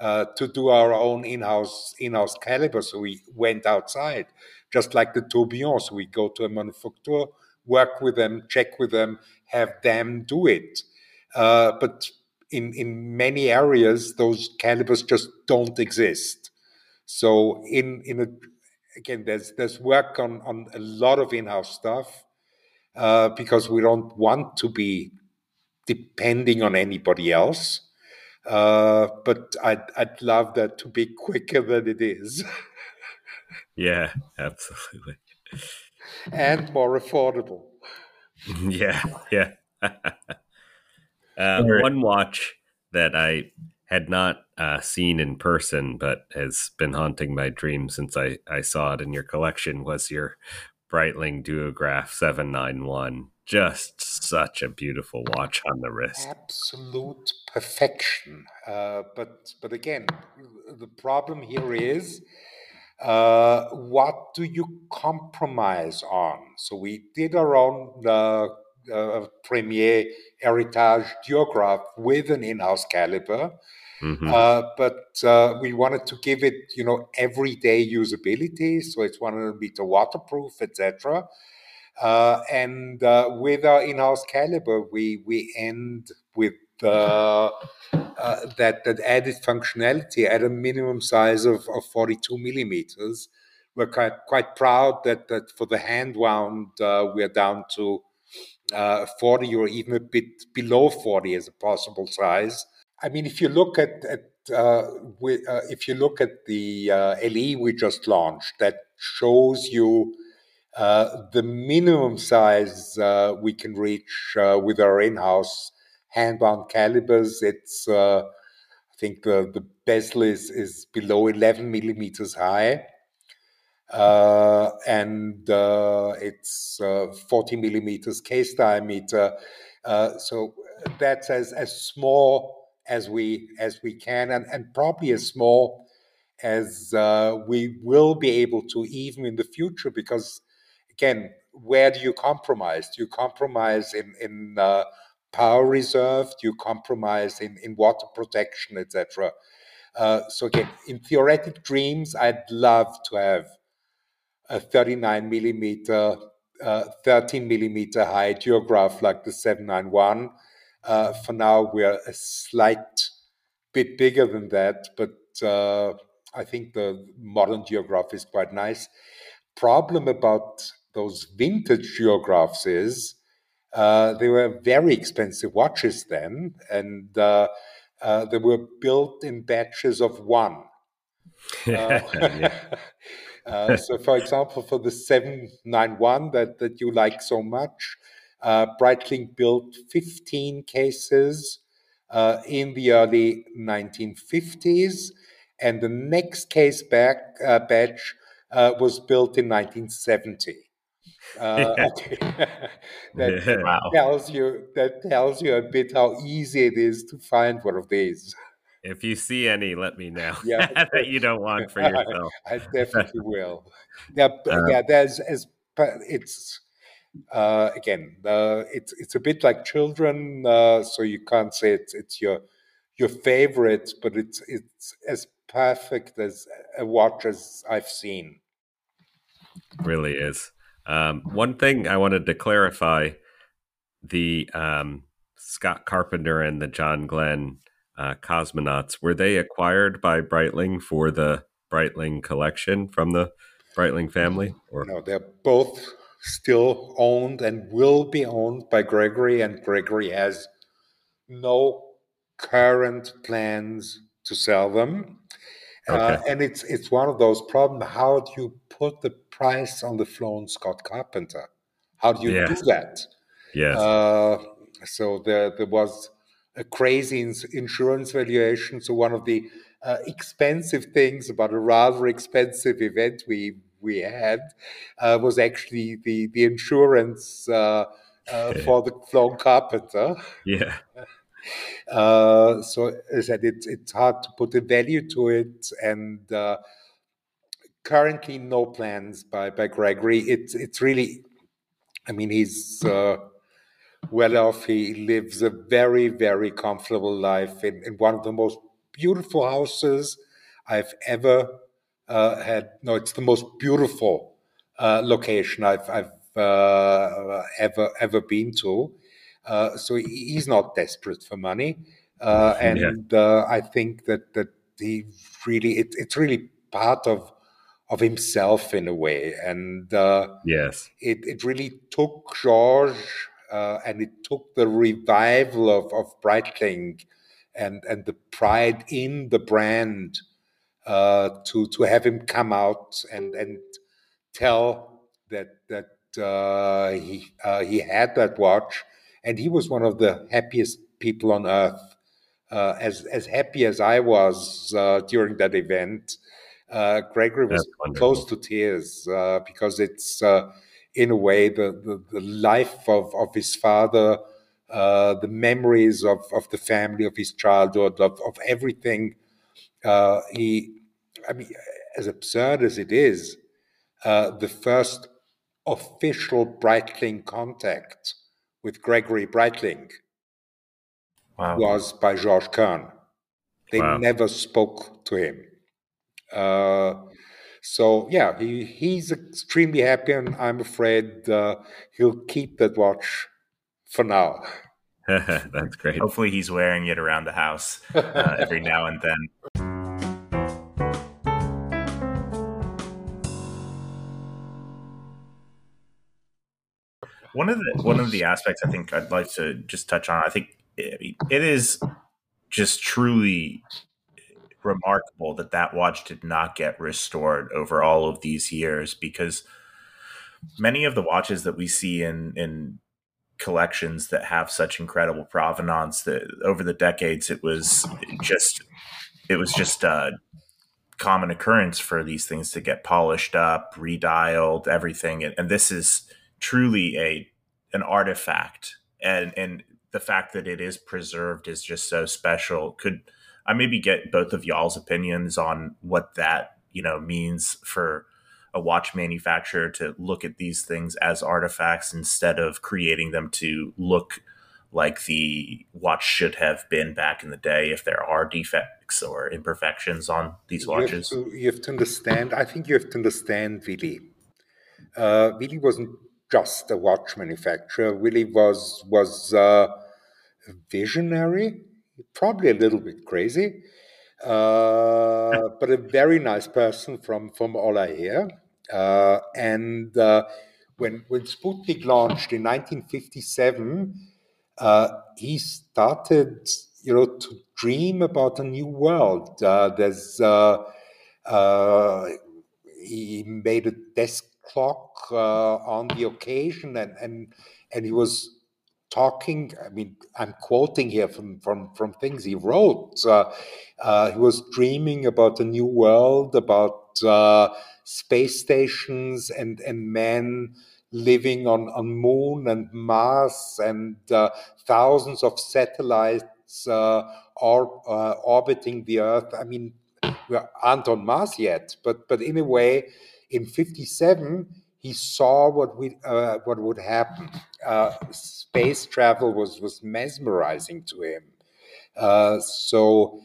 uh, to do our own in-house in-house caliber. So we went outside, just like the tourbillon. So we go to a manufacturer, work with them, check with them, have them do it. Uh, but in, in many areas, those calibers just don't exist. So in in a again, there's there's work on on a lot of in-house stuff uh, because we don't want to be depending on anybody else. Uh, but I'd I'd love that to be quicker than it is. yeah, absolutely. and more affordable. yeah, yeah. Uh, one watch that I had not uh, seen in person, but has been haunting my dreams since I, I saw it in your collection was your Breitling Duograph 791. Just such a beautiful watch on the wrist. Absolute perfection. Uh, but but again, the problem here is uh, what do you compromise on? So we did our own uh, uh, Premier Heritage Duograph with an in-house caliber. Mm-hmm. Uh, but uh, we wanted to give it, you know, everyday usability. So it's to be to waterproof, etc. Uh, and uh, with our in-house caliber, we we end with uh, uh, that that added functionality at a minimum size of, of 42 millimeters. We're quite quite proud that that for the hand wound, we're down to uh, 40 or even a bit below 40 as a possible size. I mean, if you look at, at uh, with, uh, if you look at the uh, LE we just launched, that shows you uh, the minimum size uh, we can reach with our in-house hand-wound calibers. It's I think the, the bezel is, is below 11 millimeters high. uh, and uh, it's uh, 40 millimeters case diameter. Uh, so that's as, as small as we as we can, and, and probably as small as uh, we will be able to even in the future. Because again, where do you compromise? Do you compromise in in uh, power reserve? Do you compromise in in water protection, etc.? so again, in theoretic dreams, I'd love to have a 39 millimeter, uh, 13 millimeter high Duograph like the 791. Uh, for now, we're a slight bit bigger than that, but uh, I think the modern Duograph is quite nice. Problem about those vintage Duographs is uh, they were very expensive watches then, and uh, uh, they were built in batches of one. Uh, so, for example, for the 791 that, that you like so much, uh, Breitling built 15 cases uh, in the early 1950s, and the next case back uh, batch uh, was built in 1970. Uh, okay. that wow. tells you that tells you a bit how easy it is to find one of these. If you see any, let me know. Yeah, that you don't want for yourself. I, definitely will. Yeah, uh, yeah. There's as it's uh, again, uh, it's it's a bit like children, uh, so you can't say it's it's your your favorite, but it's it's as perfect as a watch as I've seen. Really is. Um, one thing I wanted to clarify: the um, Scott Carpenter and the John Glenn uh, cosmonauts were they acquired by Breitling for the Breitling collection from the Breitling family? Or no, they're both still owned and will be owned by Gregory, and Gregory has no current plans to sell them. Uh, okay. Uh, and it's it's one of those problems. How do you put the price on the Flown Scott Carpenter? How do you yeah. do that? Yes. Uh, so there there was a crazy insurance valuation. So one of the uh, expensive things about a rather expensive event we we had uh, was actually the the insurance uh, uh for the flown carpenter. Yeah. Uh, so as I said it's it's hard to put a value to it, and uh, currently no plans by by Gregory. It's it's really, I mean, he's well off. He lives a very, very comfortable life in, in one of the most beautiful houses I've ever uh, had. No, it's the most beautiful uh, location I've, I've uh, ever ever been to. Uh, so he's not desperate for money, uh, and yeah. Uh, I think that that he really it, it's really part of of himself in a way, and yes, it it really took George uh, and it took the revival of, of Breitling and, and the pride in the brand uh, to, to have him come out and, and tell that, that uh, he, uh, he had that watch. And he was one of the happiest people on earth. Uh, as, as happy as I was uh, during that event, Gregory was close to tears because it's in a way, the, the, the life of, of his father, uh, the memories of, of the family, of his childhood, of, of everything. Uh, he, I mean, as absurd as it is, uh, the first official Breitling contact with Gregory Breitling wow. was by Georges Kern. They wow. never spoke to him. Uh, so yeah, he, he's extremely happy, and I'm afraid uh, he'll keep that watch for now. That's great. Hopefully, he's wearing it around the house uh, every now and then. One of the one of the aspects I think I'd like to just touch on. I think it, it is just truly remarkable that that watch did not get restored over all of these years because many of the watches that we see in in collections that have such incredible provenance that over the decades it was just it was just uh, common occurrence for these things to get polished up, redialed, everything. And, and this is truly a an artifact. And and the fact that it is preserved is just so special. Could I maybe get both of y'all's opinions on what that, you know, means for a watch manufacturer to look at these things as artifacts instead of creating them to look like the watch should have been back in the day if there are defects or imperfections on these watches? You have to, you have to understand, I think you have to understand Willy. Uh, Willy wasn't just a watch manufacturer. Willy was, was uh, visionary, probably a little bit crazy, uh, but a very nice person from, from all I hear. Uh, and uh, when, when Sputnik launched in 1957, uh, he started, you know, to dream about a new world. Uh, there's uh, uh, he made a desk clock uh, on the occasion, and and and he was talking. I mean, I'm quoting here from from from things he wrote. Uh, he was dreaming about a new world, about space stations and and men living on, on Moon and Mars and uh, thousands of satellites uh, or, uh, orbiting the Earth. I mean, we aren't on Mars yet, but but in a way, in '57 he saw what we uh, what would happen. Uh, space travel was was mesmerizing to him. Uh, so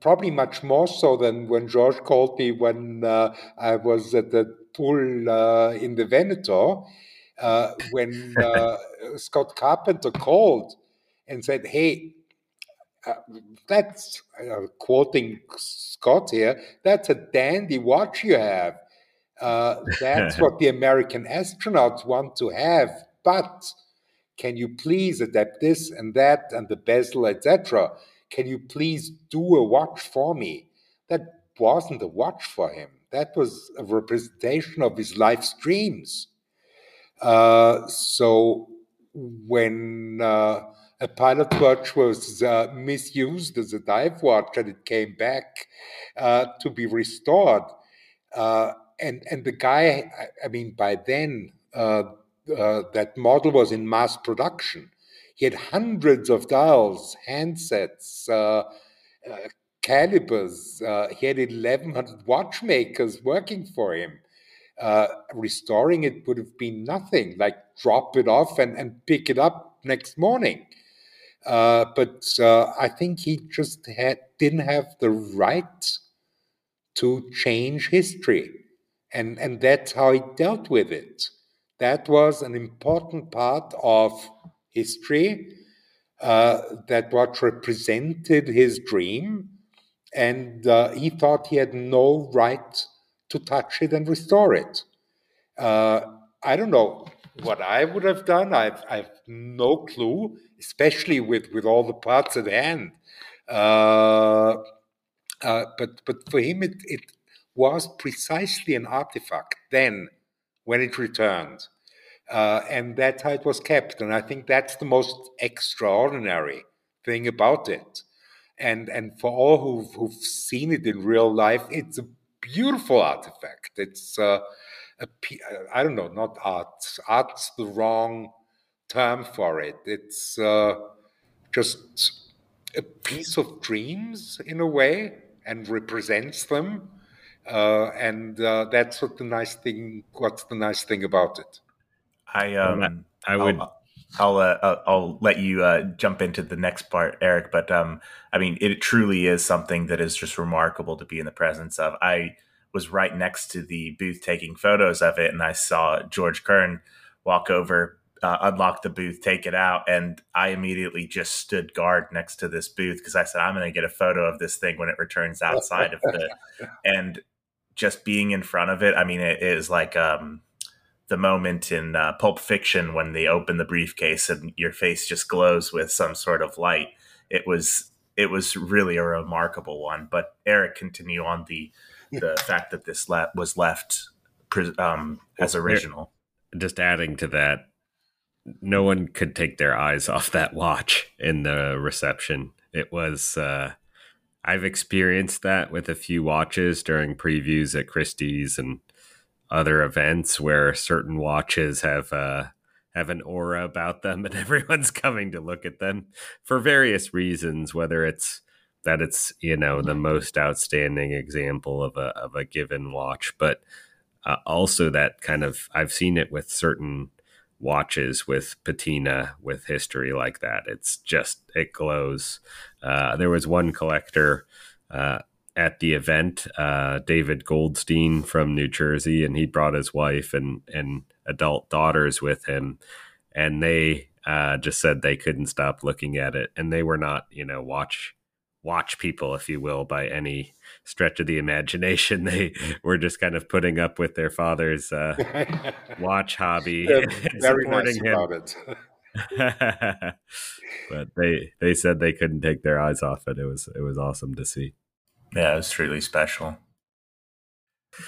probably much more so than when George called me when uh, I was at the pool uh, in the Veneto, uh, when uh, Scott Carpenter called and said, Hey, uh, that's uh, quoting Scott here, that's a dandy watch you have. that's what the American astronauts want to have. But can you please adapt this and that and the bezel, etc.? Can you please do a watch for me? That wasn't a watch for him. That was a representation of his life's dreams. Uh, so when uh, a pilot watch was uh, misused as a dive watch and it came back uh, to be restored, uh, and and the guy, I, I mean, by then uh, that model was in mass production. He had hundreds of dials, handsets, uh, uh, calibers. Uh, he had 1,100 watchmakers working for him. Uh, restoring it would have been nothing, like drop it off and, and pick it up next morning. Uh, but uh, I think he just had, didn't have the right to change history. And, and that's how he dealt with it. That was an important part of history uh, that what represented his dream, and uh, he thought he had no right to touch it and restore it. Uh, I don't know what I would have done. I've, I've no clue, especially with, with all the parts at hand. Uh, uh, but but for him, it, it was precisely an artifact then when it returned. Uh, and that's how it was kept. And I think that's the most extraordinary thing about it. And and for all who've, who've seen it in real life, it's a beautiful artifact. It's uh, a I don't know, not art. Art's the wrong term for it. It's uh, just a piece of dreams in a way, and represents them. Uh, and uh, that's what the nice thing. What's the nice thing about it? I um I would. I'll, I'll uh, I'll let you uh, jump into the next part, Eric. But um, I mean, it truly is something that is just remarkable to be in the presence of. I was right next to the booth taking photos of it, and I saw George Kern walk over, uh, unlock the booth, take it out, and I immediately just stood guard next to this booth because I said I'm going to get a photo of this thing when it returns outside of the, and just being in front of it. I mean, it is like um the moment in uh, Pulp Fiction when they open the briefcase and your face just glows with some sort of light. It was it was really a remarkable one. But Eric, continue on the the fact that this le- was left um, as original. Just adding to that, no one could take their eyes off that watch in the reception. It was. Uh, I've experienced that with a few watches during previews at Christie's and other events where certain watches have uh, have an aura about them and everyone's coming to look at them for various reasons whether it's that it's you know the most outstanding example of a of a given watch but uh, also that kind of I've seen it with certain watches with patina with history like that. It's just it glows. Uh, there was one collector uh, at the event, uh, David Goldstein from New Jersey, and he brought his wife and and adult daughters with him, and they uh, just said they couldn't stop looking at it, and they were not, you know, watch watch people, if you will, by any stretch of the imagination. They were just kind of putting up with their father's uh, watch hobby, very nice him. it. but they they said they couldn't take their eyes off it. It was it was awesome to see. Yeah, it was truly special.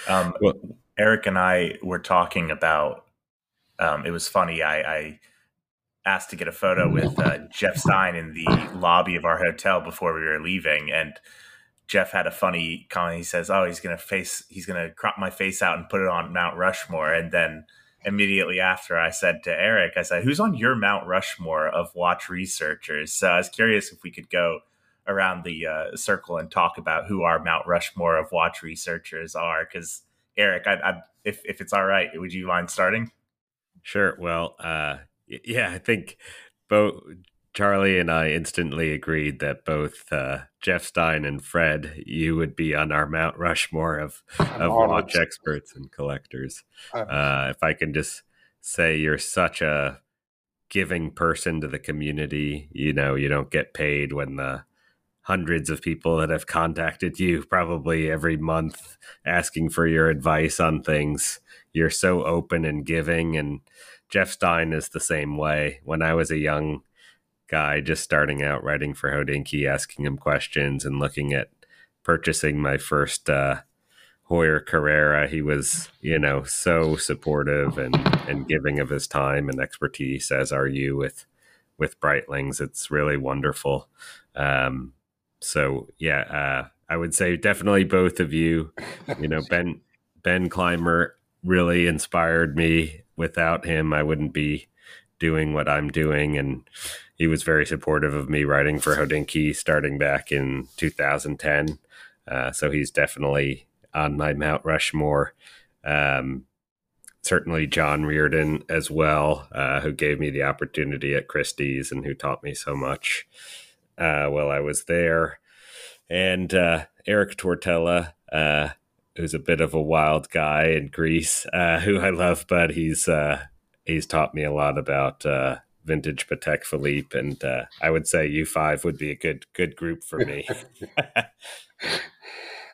Um, well, Eric and I were talking about. Um, it was funny. I, I, asked to get a photo with uh, Jeff Stein in the lobby of our hotel before we were leaving, and Jeff had a funny comment. He says, "Oh, he's gonna face. He's gonna crop my face out and put it on Mount Rushmore." And then immediately after, I said to Eric, "I said, who's on your Mount Rushmore of watch researchers?" So I was curious if we could go around the uh, circle and talk about who our Mount Rushmore of watch researchers are. Because Eric, I, I, if if it's all right, would you mind starting? Sure. Well, uh, yeah, I think both Charlie and I instantly agreed that both uh, Jeff Stein and Fred, you would be on our Mount Rushmore of, of watch experts and collectors. Uh, if I can just say, you're such a giving person to the community. You know, you don't get paid when the hundreds of people that have contacted you probably every month asking for your advice on things. You're so open and giving. And Jeff Stein is the same way. When I was a young guy just starting out writing for Hodinkee, asking him questions and looking at purchasing my first uh, Heuer Carrera, he was, you know, so supportive and, and giving of his time and expertise, as are you with with Breitlings. It's really wonderful. Um, so yeah, uh, I would say definitely both of you. You know, Ben Ben Clymer really inspired me. Without him, I wouldn't be doing what I'm doing, and he was very supportive of me writing for Hodinkee starting back in 2010. Uh, so he's definitely on my Mount Rushmore. Um, certainly John Reardon as well, uh, who gave me the opportunity at Christie's and who taught me so much uh, while I was there. And uh, Eric Tortella, uh, who's a bit of a wild guy in Greece, uh, who I love, but he's uh, he's taught me a lot about uh, vintage Patek Philippe, and I would say U five would be a good good group for me.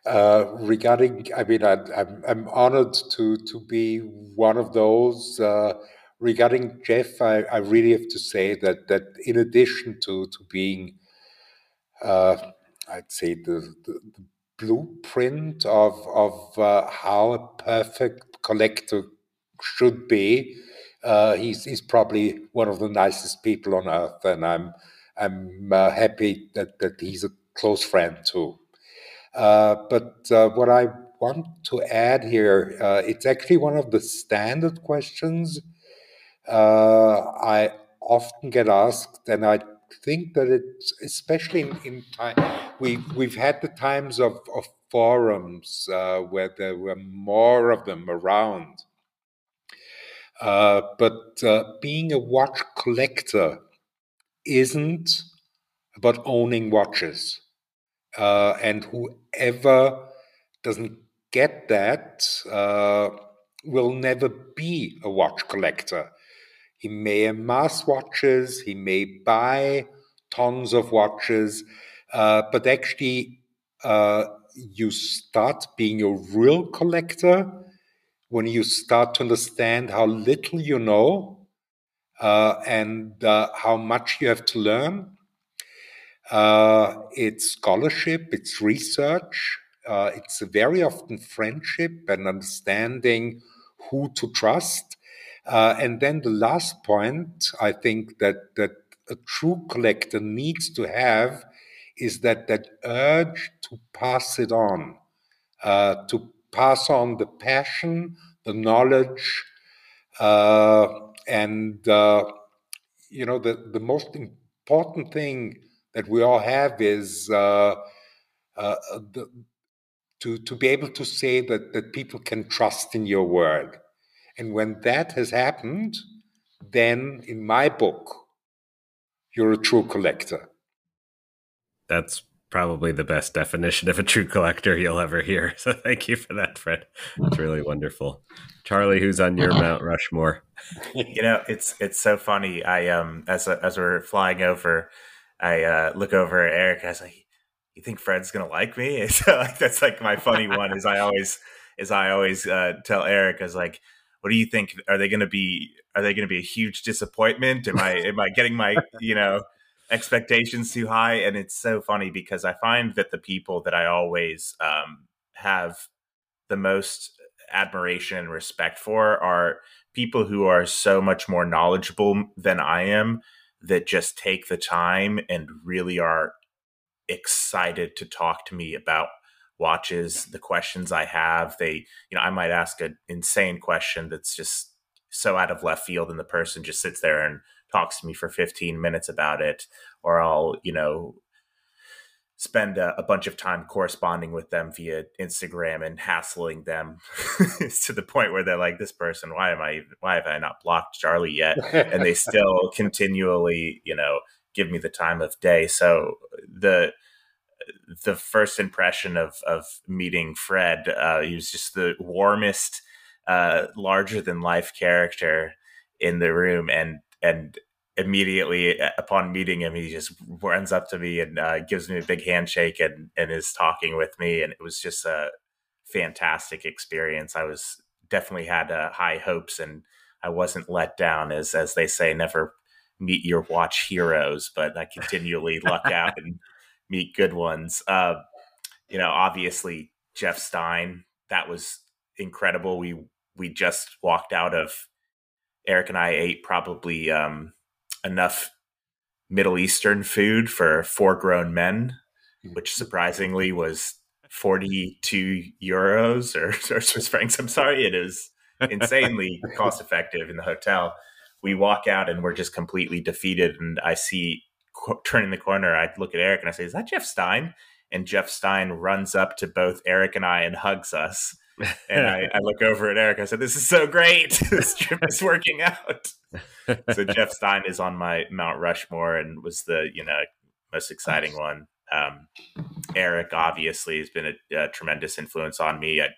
Uh, regarding, I mean, I, am I'm, I'm honored to to be one of those. Uh, regarding Jeff, I, I really have to say that that in addition to to being I'd say the, the, the blueprint of of uh, how a perfect collector should be. Uh, he's he's probably one of the nicest people on earth, and I'm I'm uh, happy that that he's a close friend too. Uh, but uh, what I want to add here, uh, it's actually one of the standard questions I often get asked, and I think that it's especially in, in time we we've had the times of, of forums uh, where there were more of them around. Uh, but uh, being a watch collector isn't about owning watches. Uh, and whoever doesn't get that uh, will never be a watch collector. He may amass watches, he may buy tons of watches, uh, but actually, uh, you start being a real collector when you start to understand how little you know uh, and uh, how much you have to learn. Uh, it's scholarship, it's research, it's very often friendship and understanding who to trust. Uh, and then the last point I think that that a true collector needs to have is that that urge to pass it on, uh, to pass on the passion, the knowledge, uh, and uh, you know the the most important thing that we all have is uh, uh, the, to to be able to say that that people can trust in your word, and when that has happened, then in my book, you're a true collector. That's probably the best definition of a true collector you'll ever hear. So thank you for that, Fred. It's really wonderful. Charlie, who's on your Mount Rushmore? you know, it's it's so funny. I um as as we're flying over, I uh, look over at Eric. And I was like, "You think Fred's gonna like me?" So like that's like my funny one. Is I always is I always uh, tell Eric, I was like, "What do you think? Are they gonna be Are they gonna be a huge disappointment? Am I am I getting my you know expectations too high?" And it's so funny because I find that the people that I always um, have the most admiration and respect for are people who are so much more knowledgeable than I am that just take the time and really are excited to talk to me about watches, the questions I have. They, you know, I might ask an insane question that's just so out of left field, and the person just sits there and talks to me for 15 minutes about it. Or I'll, you know, spend a, a, bunch of time corresponding with them via Instagram and hassling them to the point where they're like, "This person, why am I? Why have I not blocked Charlie yet?" and they still continually, you know, give me the time of day. So the the first impression of of meeting Fred, uh, he was just the warmest, uh, larger than life character in the room, and and immediately uh, upon meeting him, he just runs up to me and uh, gives me a big handshake and, and is talking with me. And it was just a fantastic experience. I was definitely had uh, high hopes and I wasn't let down as, as they say, never meet your watch heroes, but I continually luck out and meet good ones. Uh, you know, obviously Jeff Stein, that was incredible. We, we just walked out of Eric and I ate probably, um, enough Middle Eastern food for four grown men, which mm-hmm. surprisingly was 42 euros or, or Swiss francs. I'm sorry, it is insanely cost effective in the hotel. We walk out and we're just completely defeated. And I see turning the corner, I look at Eric and I say, Is that Jeff Stein? And Jeff Stein runs up to both Eric and I and hugs us and I, I, look over at Eric. I said, "This is so great. this trip is working out." so Jeff Stein is on my Mount Rushmore and was the you know most exciting one. Um, Eric obviously has been a, a, tremendous influence on me. I,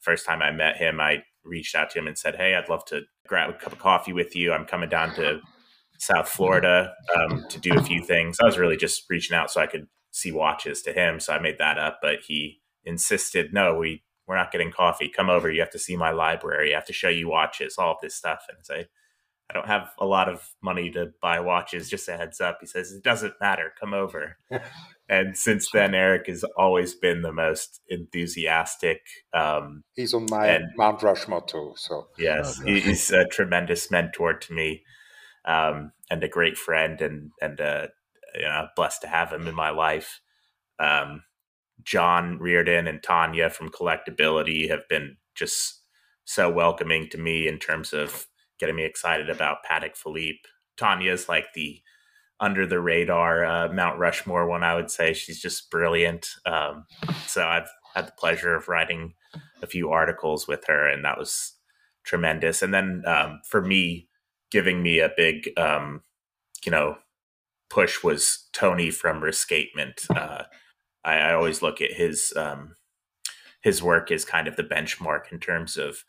first time I met him, I reached out to him and said, "Hey, I'd love to grab a cup of coffee with you. I'm coming down to South Florida um, to do a few things." I was really just reaching out so I could see watches to him. So I made that up, but he insisted, "No, we we're not getting coffee. Come over. You have to see my library. I have to show you watches, all of this stuff. And say, I don't have a lot of money to buy watches. Just a heads up. He says, it doesn't matter. Come over. and since then, Eric has always been the most enthusiastic. Um, he's on my and, Mount Rushmore too. So yes, oh, he's a tremendous mentor to me, um, and a great friend, and and uh, you know, blessed to have him in my life. Um, John Reardon and Tanya from Collectability have been just so welcoming to me in terms of getting me excited about Patek Philippe. Tanya's like the under the radar uh, Mount Rushmore one, I would say. She's just brilliant. Um, so I've had the pleasure of writing a few articles with her, and that was tremendous. And then um, for me, giving me a big, um, you know, push was Tony from Rescapement. Uh, I, I always look at his um, his work as kind of the benchmark in terms of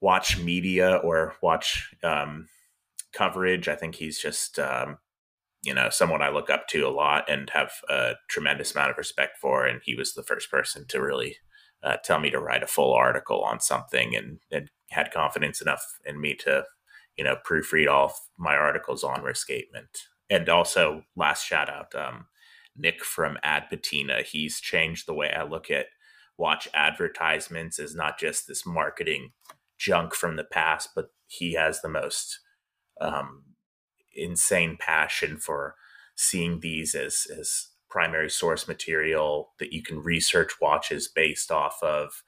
watch media or watch um, coverage. I think he's just um, you know someone I look up to a lot and have a tremendous amount of respect for. And he was the first person to really uh, tell me to write a full article on something, and, and had confidence enough in me to you know proofread all my articles on Rescapement. And also, last shout out, um, Nick from Ad Patina. He's changed the way I look at watch advertisements as not just this marketing junk from the past, but he has the most um, insane passion for seeing these as as primary source material that you can research watches based off of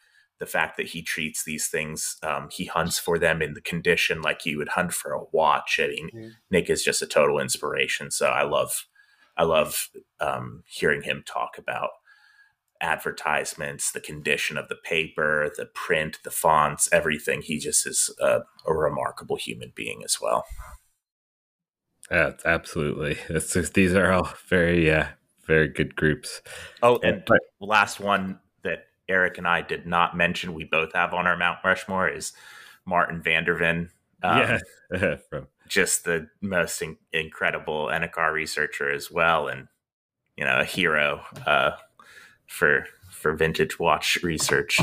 the fact that he treats these things um, he hunts for them in the condition like you would hunt for a watch I mean, mm-hmm. nick is just a total inspiration. So i love i love um, hearing him talk about advertisements the condition of the paper the print the fonts everything. He just is a, a remarkable human being as well. Yeah absolutely. It's just, these are all very uh, very good groups. Oh and, and but, last one that Eric and I did not mention we both have on our Mount Rushmore is Martin van der Ven. Um, yeah, from just the most in- incredible Enicar researcher as well, and you know a hero uh, for for vintage watch research.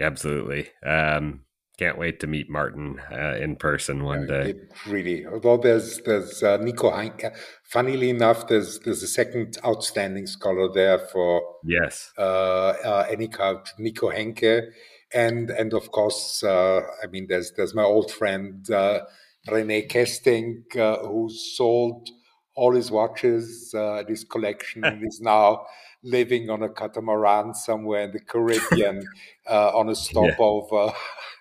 Absolutely. Um, can't wait to meet Martin uh, in person one day. Really, although there's there's uh, Nico Henke. Funnily enough, there's there's a second outstanding scholar there for yes, uh, uh, Nico Henke, and and of course, uh, I mean, there's there's my old friend uh, Rene Kesting, uh, who sold all his watches, uh, his collection, and is now living on a catamaran somewhere in the Caribbean uh, on a stopover. Yeah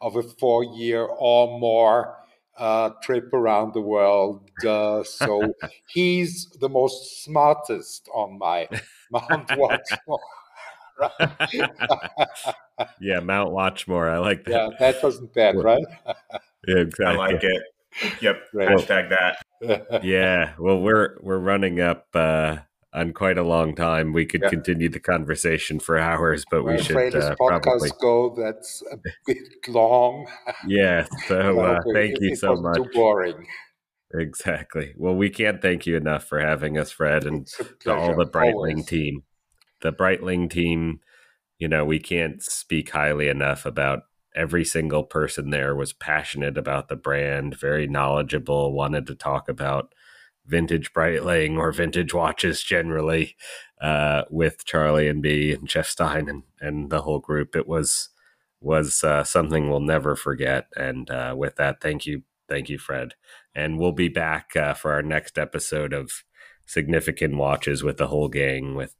of a four year or more uh, trip around the world. Uh, so he's the most smartest on my Mount Watchmore. yeah, Mount Watchmore. I like that. Yeah, that wasn't bad, right? yeah, exactly. I like it. Yep. Right. Hashtag that. yeah. Well, we're we're running up uh, on quite a long time. We could yeah. continue the conversation for hours, but we should uh, probably go. That's a bit long. Yeah. So uh, thank it, you so much. Too boring. Exactly. Well, we can't thank you enough for having us, Fred, and all the Breitling Always. team. The Breitling team. You know, we can't speak highly enough about every single person there was passionate about the brand, very knowledgeable, wanted to talk about vintage Breitling or vintage watches generally uh, with Charlie and B and Jeff Stein and, and the whole group. It was was uh, something we'll never forget. And uh, with that, thank you, thank you, Fred. And we'll be back uh, for our next episode of Significant Watches with the whole gang with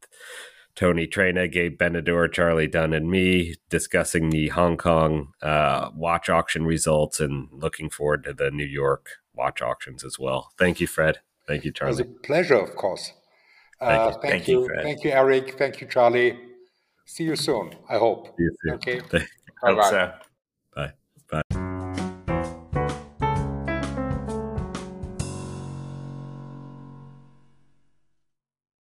Tony Traina, Gabe Benador, Charlie Dunn, and me discussing the Hong Kong uh, watch auction results and looking forward to the New York watch auctions as well. Thank you, Fred. Thank you, Charlie. It was a pleasure, of course. Thank, uh, you. thank, thank you. you thank you, Eric. Thank you, Charlie. See you soon, I hope. See you soon. Okay. Bye bye.